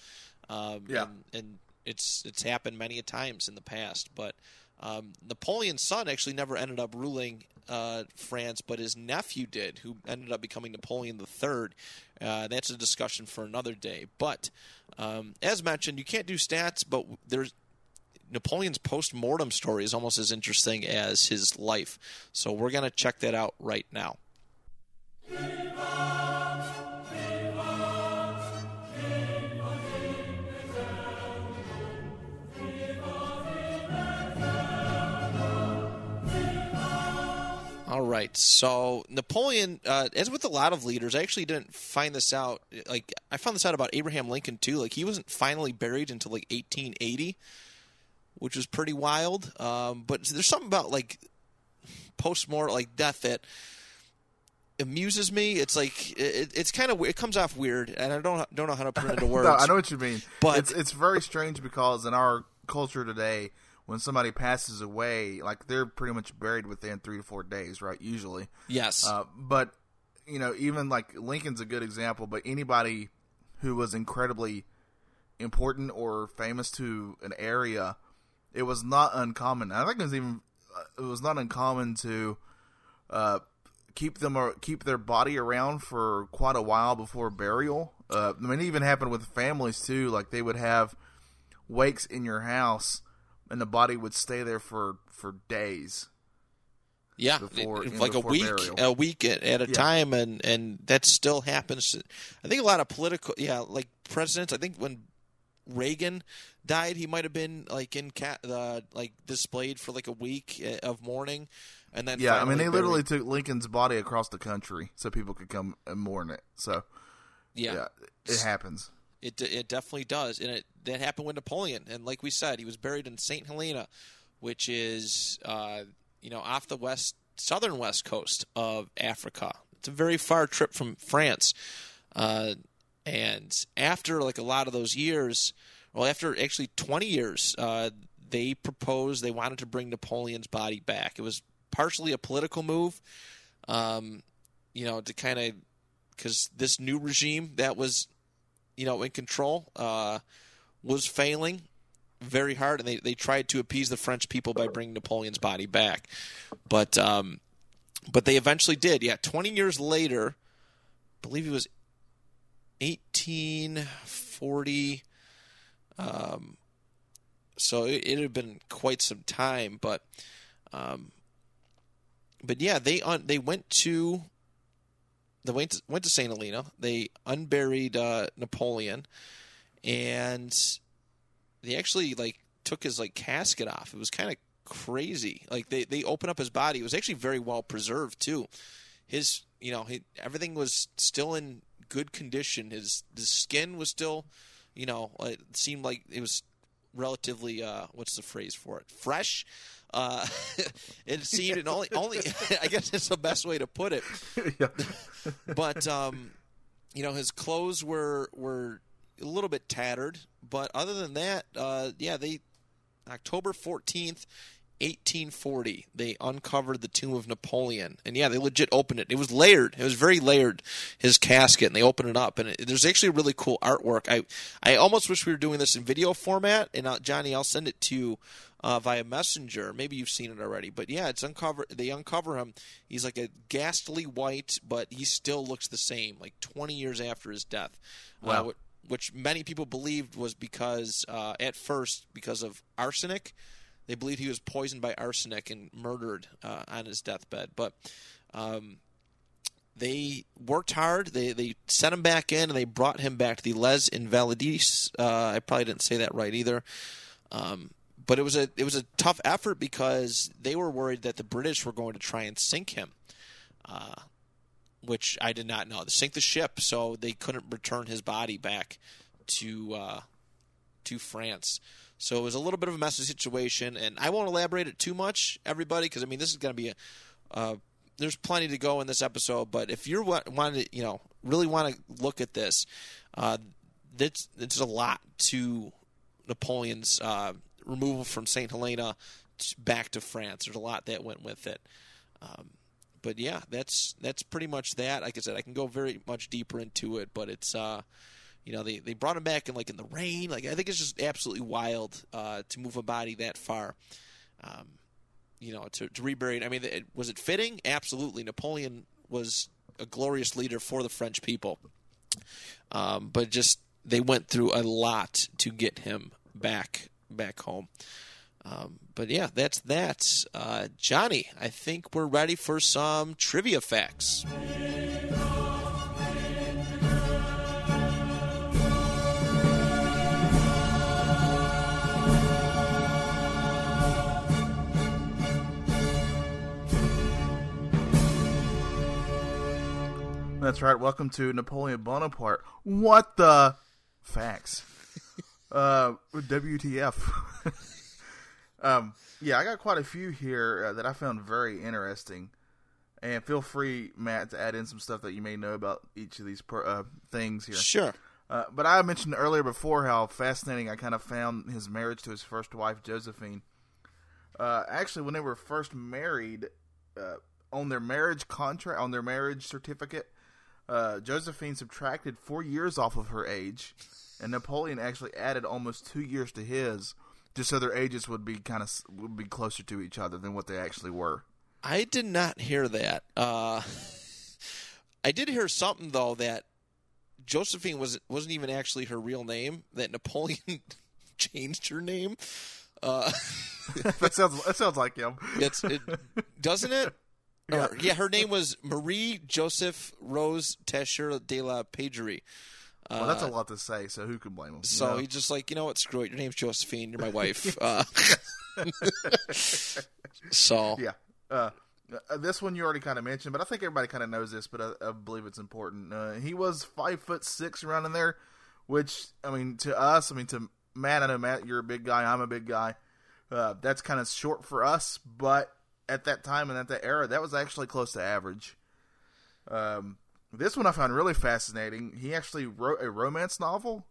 Speaker 1: Um,
Speaker 2: yeah,
Speaker 1: and, and, it's it's happened many a times in the past. But um, Napoleon's son actually never ended up ruling uh, France, but his nephew did, who ended up becoming Napoleon III. Uh, that's a discussion for another day. But um, as mentioned, you can't do stats, but there's Napoleon's post mortem story is almost as interesting as his life. So we're gonna check that out right now. All right. So Napoleon, uh, as with a lot of leaders, I actually didn't find this out. Like I found this out about Abraham Lincoln too. Like he wasn't finally buried until like 1880, which was pretty wild. Um, but there's something about like post mortem, like death, that amuses me. It's like it, it's kind of it comes off weird, and I don't don't know how to put it into words. [LAUGHS]
Speaker 2: no, I know what you mean.
Speaker 1: But-
Speaker 2: it's it's very strange because in our culture today, when somebody passes away, like they're pretty much buried within three to four days, right? Usually.
Speaker 1: Yes.
Speaker 2: Uh, but you know, even like Lincoln's a good example. But anybody who was incredibly important or famous to an area, it was not uncommon. I think it was even uh, it was not uncommon to uh, keep them or keep their body around for quite a while before burial. Uh, I mean, it even happened with families too. Like they would have wakes in your house, and the body would stay there for for days.
Speaker 1: Yeah,
Speaker 2: before-
Speaker 1: like a week,
Speaker 2: burial.
Speaker 1: a week at, at a
Speaker 2: Yeah.
Speaker 1: time, and and that still happens. I think a lot of political, yeah, like presidents. I think when Reagan died, he might have been like in cat, uh, like displayed for like a week uh, of mourning, and then
Speaker 2: Yeah, I mean, they literally took Lincoln's body across the country so people could come and mourn it. So
Speaker 1: yeah,
Speaker 2: yeah, it happens.
Speaker 1: It it definitely does, and it that happened with Napoleon. And like we said, he was buried in Saint Helena, which is uh, you know off the west southern west coast of Africa. It's a very far trip from France. Uh, and after like a lot of those years, well, after actually 20 years, uh, they proposed they wanted to bring Napoleon's body back. It was partially a political move, um, you know, to kind of because this new regime that was you know, in control, uh, was failing very hard, and they, they tried to appease the French people by bringing Napoleon's body back, but um, but they eventually did. Yeah, twenty years later, I believe it was eighteen forty. Um, so it, it had been quite some time, but um, but yeah, they un- they went to they went to, went to Saint Helena. They unburied uh, Napoleon, and they actually like took his like casket off. It was kind of crazy. Like they they opened up his body. It was actually very well preserved too. His you know he, everything was still in good condition. His his skin was still you know it seemed like it was relatively uh what's the phrase for it fresh. Uh, [LAUGHS] it seemed and only only [LAUGHS] [LAUGHS] I guess it's the best way to put it
Speaker 2: yeah.
Speaker 1: but um, you know his clothes were were a little bit tattered, but other than that, uh, yeah, they October fourteenth. 1840, they uncovered the tomb of Napoleon, and yeah, they legit opened it. It was layered; it was very layered. His casket, and they opened it up, and it, there's actually really cool artwork. I, I almost wish we were doing this in video format. And uh, Johnny, I'll send it to you uh, via messenger. Maybe you've seen it already, but yeah, it's uncover. They uncover him. He's like a ghastly white, but he still looks the same, like 20 years after his death.
Speaker 2: Wow.
Speaker 1: Uh, which many people believed was because, uh, at first, because of arsenic. They believed he was poisoned by arsenic and murdered uh, on his deathbed. But um, they worked hard. They they sent him back in, and they brought him back to the Les Invalides. Uh, I probably didn't say that right either. Um, but it was a it was a tough effort because they were worried that the British were going to try and sink him, uh, which I did not know. They sink the ship, so they couldn't return his body back to uh, to France. So it was a little bit of a messy situation, and I won't elaborate it too much, everybody, because I mean this is going to be a. Uh, there's plenty to go in this episode, but if you're wa- wanting to, you know, really want to look at this, uh, that's it's a lot to Napoleon's uh, removal from Saint Helena back to France. There's a lot that went with it. Um, but yeah, that's that's pretty much that. Like I said, I can go very much deeper into it, but it's uh, you know they, they brought him back in like in the rain. Like I think it's just absolutely wild uh, to move a body that far. Um, you know, to, to rebury it. I mean, it, was it fitting? Absolutely. Napoleon was a glorious leader for the French people, um, but just they went through a lot to get him back back home. Um, but yeah, that's that. Uh, Johnny, I think we're ready for some trivia facts.
Speaker 2: That's right. Welcome to Napoleon Bonaparte. What the facts? Uh, WTF? [LAUGHS] um, yeah, I got quite a few here uh, that I found very interesting. And feel free, Matt, to add in some stuff that you may know about each of these per, uh, things here.
Speaker 1: Sure.
Speaker 2: Uh, but I mentioned earlier before how fascinating I kind of found his marriage to his first wife, Josephine. Uh, actually, when they were first married, uh, on their marriage contract, on their marriage certificate, uh, Josephine subtracted four years off of her age, and Napoleon actually added almost two years to his, just so their ages would be kind of would be closer to each other than what they actually were.
Speaker 1: I did not hear that. Uh, I did hear something though that Josephine was wasn't even actually her real name. That Napoleon [LAUGHS] changed her name. Uh, [LAUGHS]
Speaker 2: that sounds that sounds like him.
Speaker 1: It's it, doesn't it? Yeah. Or, yeah, her name was Marie Joseph Rose Tascher de la Pagerie.
Speaker 2: Uh, well, that's a lot to say, so who can blame him?
Speaker 1: So know? he's just like, you know what, screw it. Your name's Josephine. You're my [LAUGHS] wife. uh, [LAUGHS] so
Speaker 2: yeah, uh, uh, this one you already kind of mentioned, but I think everybody kind of knows this, but I, I believe it's important. Uh, he was five foot six around in there, which I mean to us, I mean to Matt. I know Matt, you're a big guy. I'm a big guy. Uh, that's kind of short for us, but at that time and at that era, that was actually close to average. Um, this one I found really fascinating. He actually wrote a romance novel,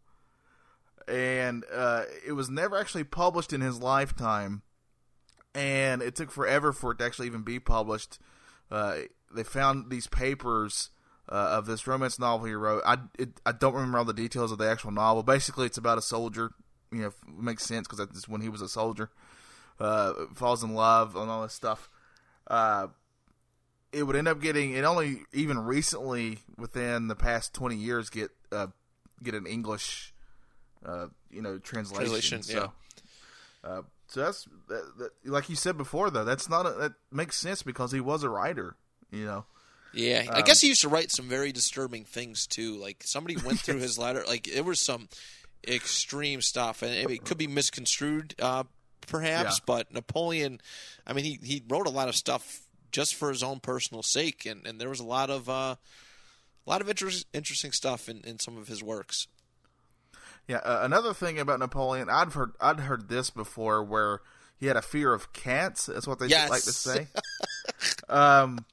Speaker 2: and uh, it was never actually published in his lifetime. And it took forever for it to actually even be published. Uh, they found these papers uh, of this romance novel he wrote. I it, I don't remember all the details of the actual novel. Basically, it's about a soldier. You know, makes sense because that's when he was a soldier uh, falls in love and all this stuff. Uh, it would end up getting it only even recently within the past 20 years get uh, get an English uh, you know translation.
Speaker 1: translation
Speaker 2: so,
Speaker 1: yeah.
Speaker 2: Uh, so that's that, that, like you said before though. That's not a, that makes sense because he was a writer. You know.
Speaker 1: Yeah, I um, guess he used to write some very disturbing things too. Like somebody went through his [LAUGHS] letter. Like it was some extreme stuff, and it could be misconstrued uh, perhaps, yeah. but Napoleon, I mean, he, he wrote a lot of stuff just for his own personal sake, and, and there was a lot of uh, a lot of interest, interesting stuff in, in some of his works.
Speaker 2: Yeah, uh, another thing about Napoleon, I'd heard I'd heard this before, where he had a fear of cats. That's what they
Speaker 1: yes.
Speaker 2: like to say. [LAUGHS] um,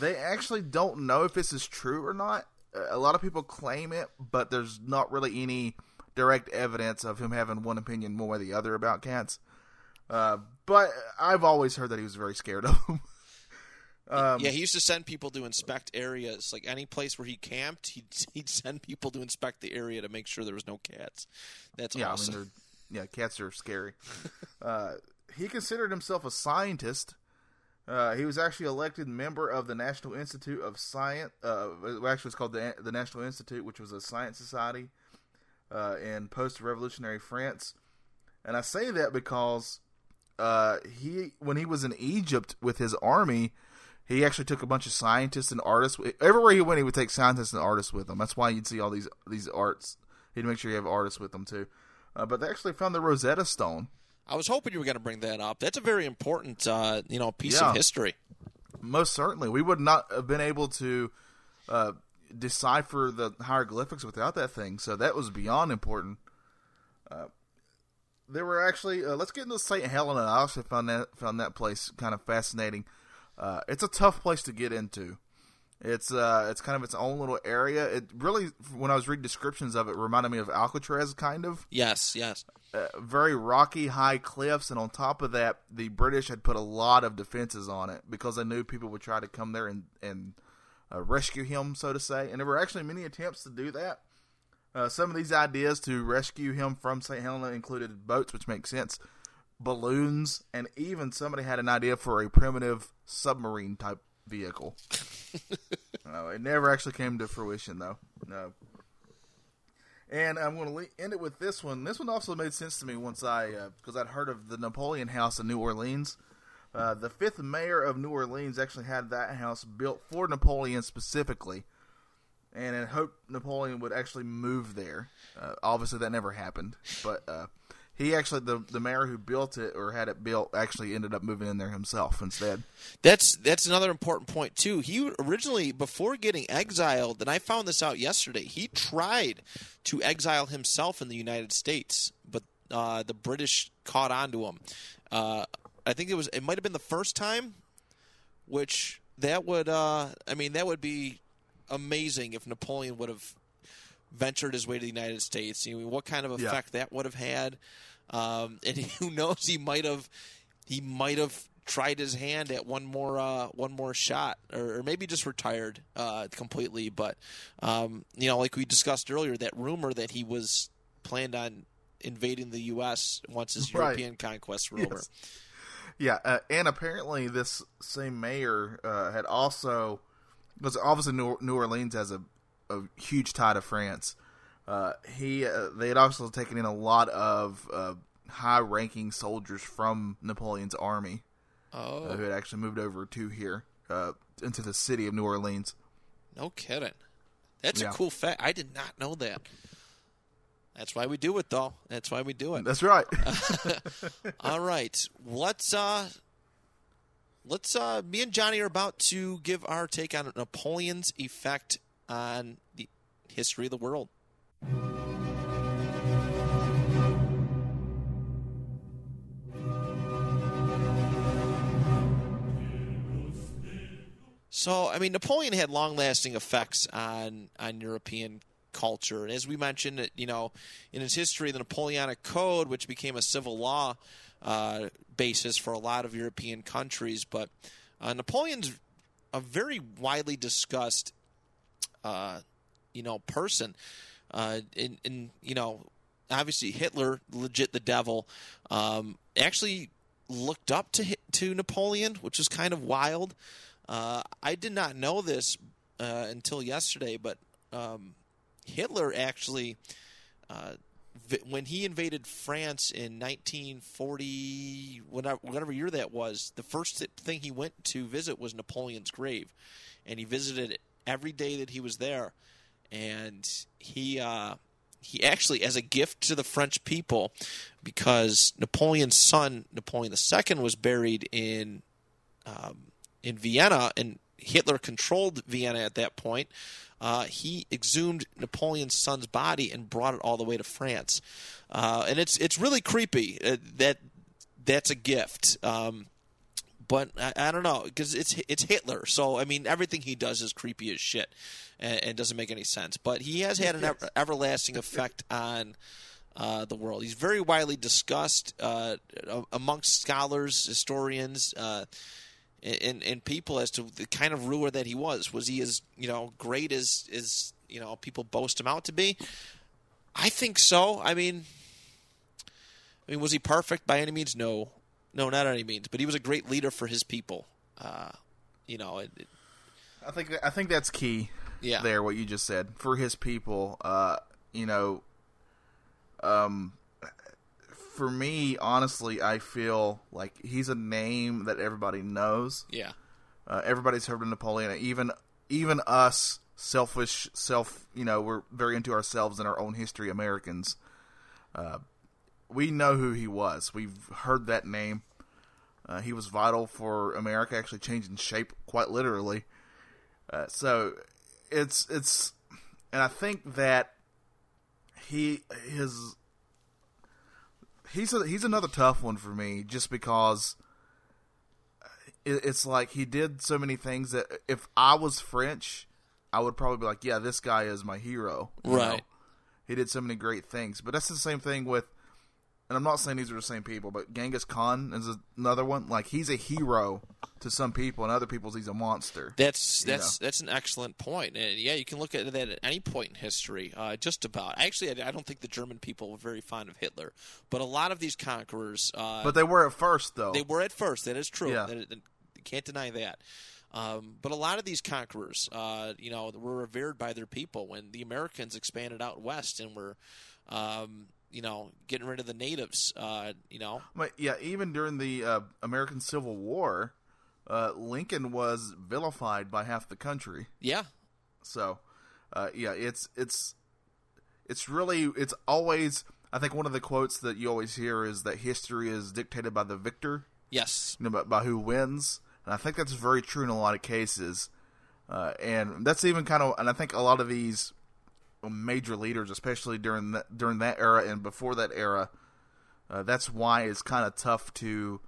Speaker 2: they actually don't know if this is true or not. A lot of people claim it, but there's not really any direct evidence of him having one opinion more than the other about cats. Uh, but I've always heard that he was very scared of them. [LAUGHS]
Speaker 1: um, yeah, he used to send people to inspect areas. Like any place where he camped, he'd, [LAUGHS] he'd send people to inspect the area to make sure there was no cats. That's
Speaker 2: yeah,
Speaker 1: awesome.
Speaker 2: I mean, yeah, cats are scary. [LAUGHS] uh, he considered himself a scientist. Uh, he was actually elected member of the National Institute of Science. Uh, actually, it's called the, the National Institute, which was a science society uh, in post-revolutionary France. And I say that because uh, he when he was in Egypt with his army, he actually took a bunch of scientists and artists. Everywhere he went, he would take scientists and artists with him. That's why you'd see all these these arts. He'd make sure you have artists with them too. Uh, but they actually found the Rosetta Stone.
Speaker 1: I was hoping you were going to bring that up. That's a very important, uh, you know, piece yeah, of history.
Speaker 2: Most certainly, we would not have been able to uh, decipher the hieroglyphics without that thing. So that was beyond important. Uh, there were actually uh, let's get into St. Helena. I also found that found that place kind of fascinating. Uh, it's a tough place to get into. It's uh, it's kind of its own little area. It really, when I was reading descriptions of it, reminded me of Alcatraz, kind of.
Speaker 1: Yes, yes.
Speaker 2: Uh, very rocky, high cliffs, and on top of that, the British had put a lot of defenses on it because they knew people would try to come there and and uh, rescue him, so to say. And there were actually many attempts to do that. Uh, some of these ideas to rescue him from St. Helena included boats, which makes sense, balloons, and even somebody had an idea for a primitive submarine type vehicle. [LAUGHS] uh, it never actually came to fruition, though. No. And I'm going to le- end it with this one. This one also made sense to me once I, because I'd heard of the Napoleon House in New Orleans. Uh, the fifth mayor of New Orleans actually had that house built for Napoleon specifically, and had hoped Napoleon would actually move there. Uh, obviously, that never happened, but uh, he actually the the mayor who built it or had it built actually ended up moving in there himself instead.
Speaker 1: That's that's another important point too. He originally before getting exiled, and I found this out yesterday. He tried to exile himself in the United States, but uh, the British caught on to him. Uh, I think it was it might have been the first time, which that would uh, I mean that would be amazing if Napoleon would have ventured his way to the United States. You know, what kind of
Speaker 2: Yeah.
Speaker 1: effect that would have had, um, and [LAUGHS] who knows? He might have he might have tried his hand at one more uh, one more shot, or, or maybe just retired uh, completely. But um, you know, like we discussed earlier, that rumor that he was planned on invading the U.S. once his
Speaker 2: Right.
Speaker 1: European conquests were over.
Speaker 2: Yeah, uh, and apparently this same mayor uh, had also because obviously New, New Orleans has a, a huge tie to France. Uh, he uh, they had also taken in a lot of uh, high-ranking soldiers from Napoleon's army
Speaker 1: Oh,
Speaker 2: uh, who had actually moved over to here uh, into the city of New Orleans.
Speaker 1: no kidding. That's
Speaker 2: Yeah.
Speaker 1: a cool fact. I did not know that. That's why we do it, though. That's why we do it.
Speaker 2: That's right. [LAUGHS]
Speaker 1: All right, let's uh, let's uh, me and Johnny are about to give our take on Napoleon's effect on the history of the world. So, I mean, Napoleon had long-lasting effects on on European culture, and as we mentioned, you know, in his history, the Napoleonic Code, which became a civil law uh, basis for a lot of European countries, but uh, Napoleon's a very widely discussed, uh, you know, person. Uh, in, in you know, obviously Hitler, legit the devil, um, actually looked up to to Napoleon, which was kind of wild. Uh, I did not know this uh, until yesterday, but um, Hitler actually, uh, when he invaded France in 1940, whatever, whatever year that was, the first thing he went to visit was Napoleon's grave, and he visited it every day that he was there, and he. Uh, he actually, as a gift to the French people, because Napoleon's son, Napoleon II, was buried in in Vienna, and Hitler controlled Vienna at that point. Uh, he exhumed Napoleon's son's body and brought it all the way to France, uh, and it's it's really creepy uh, that that's a gift. Um, but I, I don't know because it's it's Hitler, so I mean everything he does is creepy as shit, and, and doesn't make any sense. But he has had an ever, everlasting effect on uh, the world. He's very widely discussed uh, amongst scholars, historians, uh, and, and people as to the kind of ruler that he was. Was he as you know great as as you know people boast him out to be? I think so. I mean, I mean, was he perfect by any means? No, no, not any means. But he was a great leader for his people. Uh, you know, it, it,
Speaker 2: I think I think that's key.
Speaker 1: Yeah.
Speaker 2: there what you just said for his people. Uh, you know, um, for me, honestly, I feel like he's a name that everybody knows.
Speaker 1: yeah,
Speaker 2: Uh, everybody's heard of Napoleon. Even even us, selfish, self. You know, we're very into ourselves and our own history. Americans, uh, we know who he was. We've heard that name. Uh, he was vital for America, actually changing shape quite literally. Uh, so it's it's, and I think that he his he's a, he's another tough one for me, just because it, it's like he did so many things that if I was French, I would probably be like, yeah, this guy is my hero.
Speaker 1: Right.
Speaker 2: know? He did so many great things, but that's the same thing with. And I'm not saying these are the same people, but Genghis Khan is another one. Like he's a hero to some people, and other people's he's a monster.
Speaker 1: That's that's that's an excellent point. And yeah, you can look at that at any point in history. Uh, just about. Actually, I, I don't think the German people were very fond of Hitler, but a lot of these conquerors, uh,
Speaker 2: But they were at first, though.
Speaker 1: they were at first. That is true.
Speaker 2: Yeah.
Speaker 1: That, that- can't deny that. Um, but a lot of these conquerors, uh, you know, were revered by their people when the Americans expanded out west and were, um, you know, getting rid of the natives. Uh, you know,
Speaker 2: But yeah, even during the uh, American Civil War, uh, Lincoln was vilified by half the country.
Speaker 1: yeah,
Speaker 2: So, uh, yeah, it's it's it's really it's always. I think one of the quotes that you always hear is that history is dictated by the victor,
Speaker 1: yes,
Speaker 2: you know, by, by who wins. And I think that's very true in a lot of cases. Uh, and that's even kind of, and I think a lot of these major leaders, especially during that during that era and before that era, uh, that's why it's kind of tough to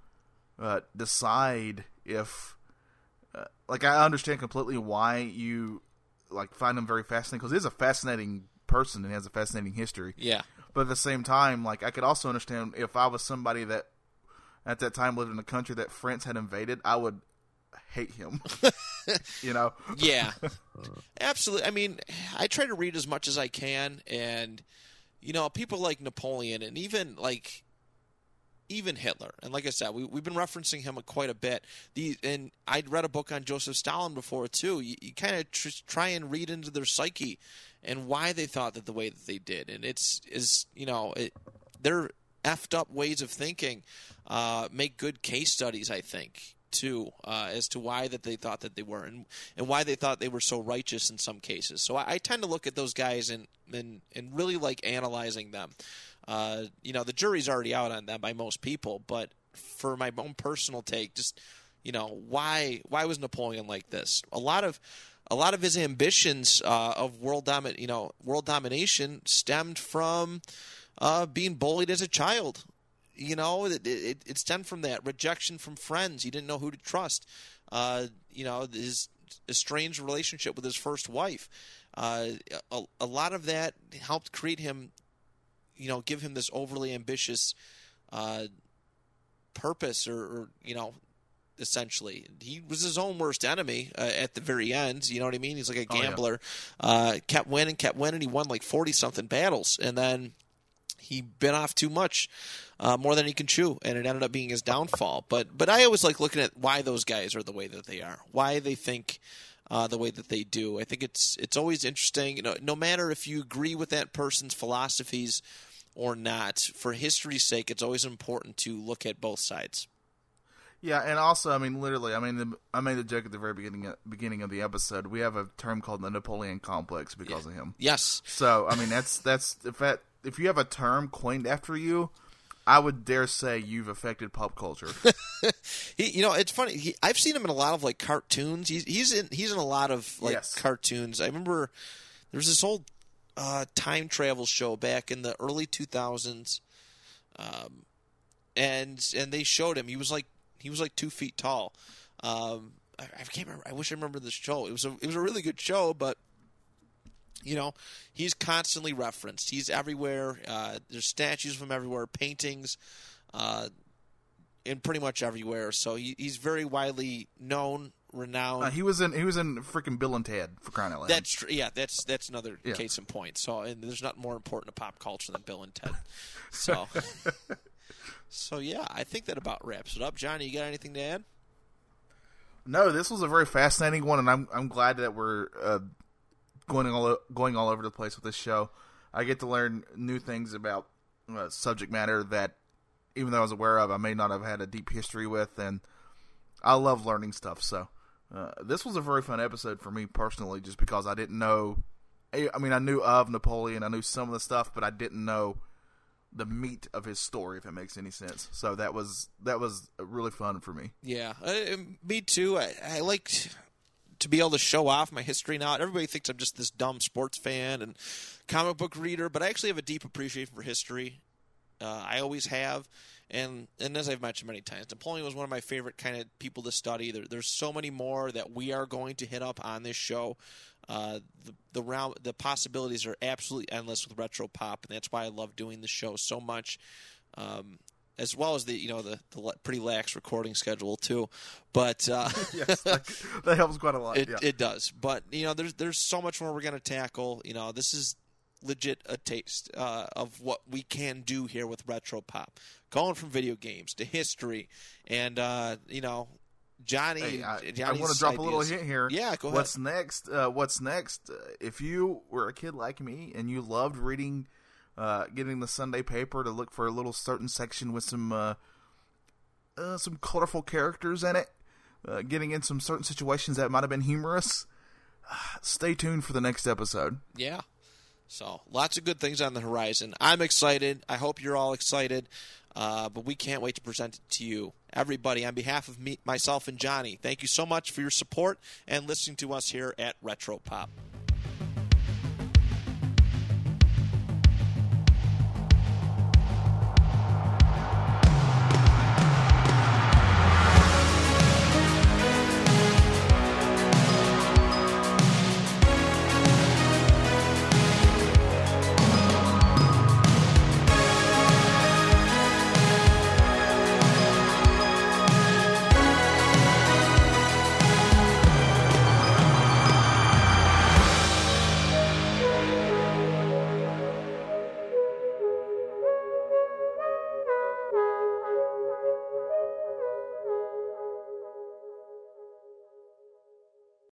Speaker 2: uh, decide if, uh, like, I understand completely why you like find him very fascinating because he's a fascinating person and has a fascinating history.
Speaker 1: yeah,
Speaker 2: But at the same time, like I could also understand if I was somebody that at that time lived in a country that France had invaded, I would hate him. [LAUGHS] you know?
Speaker 1: yeah, [LAUGHS] absolutely. I mean, I try to read as much as I can, and you know, people like Napoleon, and even like even Hitler. And like I said, we, we've been referencing him quite a bit. The and I'd read a book on Joseph Stalin before too. You, you kind of tr- try and read into their psyche and why they thought that the way that they did, and it's is you know it, their effed up ways of thinking uh, make good case studies. I think too uh, as to why that they thought that they were and, and why they thought they were so righteous in some cases. So I, I tend to look at those guys and and, and really like analyzing them. Uh, you know, the jury's already out on them by most people, but for my own personal take, just you know, why why was Napoleon like this? A lot of a lot of his ambitions uh, of world domin- you know, world domination stemmed from uh, being bullied as a child. You know, it, it, it stemmed from that rejection from friends. He didn't know who to trust. Uh, you know, his estranged relationship with his first wife. Uh, a, a lot of that helped create him you know, give him this overly ambitious uh, purpose, or, or, you know, essentially, he was his own worst enemy uh, at the very end. You know what I mean? He's like a
Speaker 2: Oh, yeah.
Speaker 1: gambler. uh, kept winning, kept winning. He won like forty something battles, and then he bit off too much, uh, more than he can chew, and it ended up being his downfall. But but I always like looking at why those guys are the way that they are, why they think uh, the way that they do. I think it's it's always interesting. You know, no matter if you agree with that person's philosophies or not, for history's sake, it's always important to look at both sides.
Speaker 2: Yeah, and also, I mean, literally, I mean, the, I made a joke at the very beginning beginning of the episode. We have a term called the Napoleon complex because of him.
Speaker 1: Yes,
Speaker 2: So, I mean, that's that's if that if you have a term coined after you, I would dare say you've affected pop culture. [LAUGHS]
Speaker 1: he, you know, it's funny. He, I've seen him in a lot of like cartoons. He's he's in he's in a lot of like
Speaker 2: Yes.
Speaker 1: cartoons. I remember there was this old uh, time travel show back in the early two thousands, um, and and they showed him. He was like he was like two feet tall. Um, I, I can't remember. I wish I remember the show. It was a it was a really good show, but you know, he's constantly referenced. He's everywhere. Uh, there's statues of him everywhere, paintings, uh, in pretty much everywhere. So he, he's very widely known, renowned.
Speaker 2: uh, he was in he was in freaking Bill and Ted for crying out loud.
Speaker 1: that's tr- yeah, that's that's another
Speaker 2: Yeah.
Speaker 1: case in point. So and there's nothing more important to pop culture than Bill and Ted. [LAUGHS] So, so yeah, I think that about wraps it up. Johnny, you got anything to add?
Speaker 2: No, this was a very fascinating one, and I'm I'm glad that we're uh, going all going all over the place with this show. I get to learn new things about uh, subject matter that, even though I was aware of, I may not have had a deep history with, and I love learning stuff. So, uh, this was a very fun episode for me personally, just because I didn't know. I mean, I knew of Napoleon, I knew some of the stuff, but I didn't know the meat of his story, if it makes any sense. So that was that was really fun for me.
Speaker 1: Yeah, uh, me too. I, I like t- to be able to show off my history now. Everybody thinks I'm just this dumb sports fan and comic book reader, but I actually have a deep appreciation for history. Uh, I always have, and and as I've mentioned many times, Napoleon was one of my favorite kind of people to study. There, there's so many more that we are going to hit up on this show. Uh, the the round the possibilities are absolutely endless with retro pop, and that's why I love doing the show so much. Um, as well as the you know the, the pretty lax recording schedule too, but uh, [LAUGHS]
Speaker 2: yes, [LAUGHS] that, that helps quite a lot.
Speaker 1: it
Speaker 2: yeah.
Speaker 1: it does. But you know, there's there's so much more we're going to tackle. You know, this is legit a taste uh, of what we can do here with retro pop, going from video games to history, and uh, you know, Johnny,
Speaker 2: Hey, I, I want to drop a little hint here.
Speaker 1: Yeah, go ahead.
Speaker 2: What's next? Uh, what's next? Uh, if you were a kid like me and you loved reading, uh, getting the Sunday paper to look for a little certain section with some uh, uh, some colorful characters in it, uh, getting in some certain situations that might have been humorous, [SIGHS] stay tuned for the next episode.
Speaker 1: Yeah. So lots of good things on the horizon. I'm excited. I hope you're all excited. Uh, but we can't wait to present it to you, everybody. On behalf of me, myself, and Johnny, thank you so much for your support and listening to us here at Retro Pop.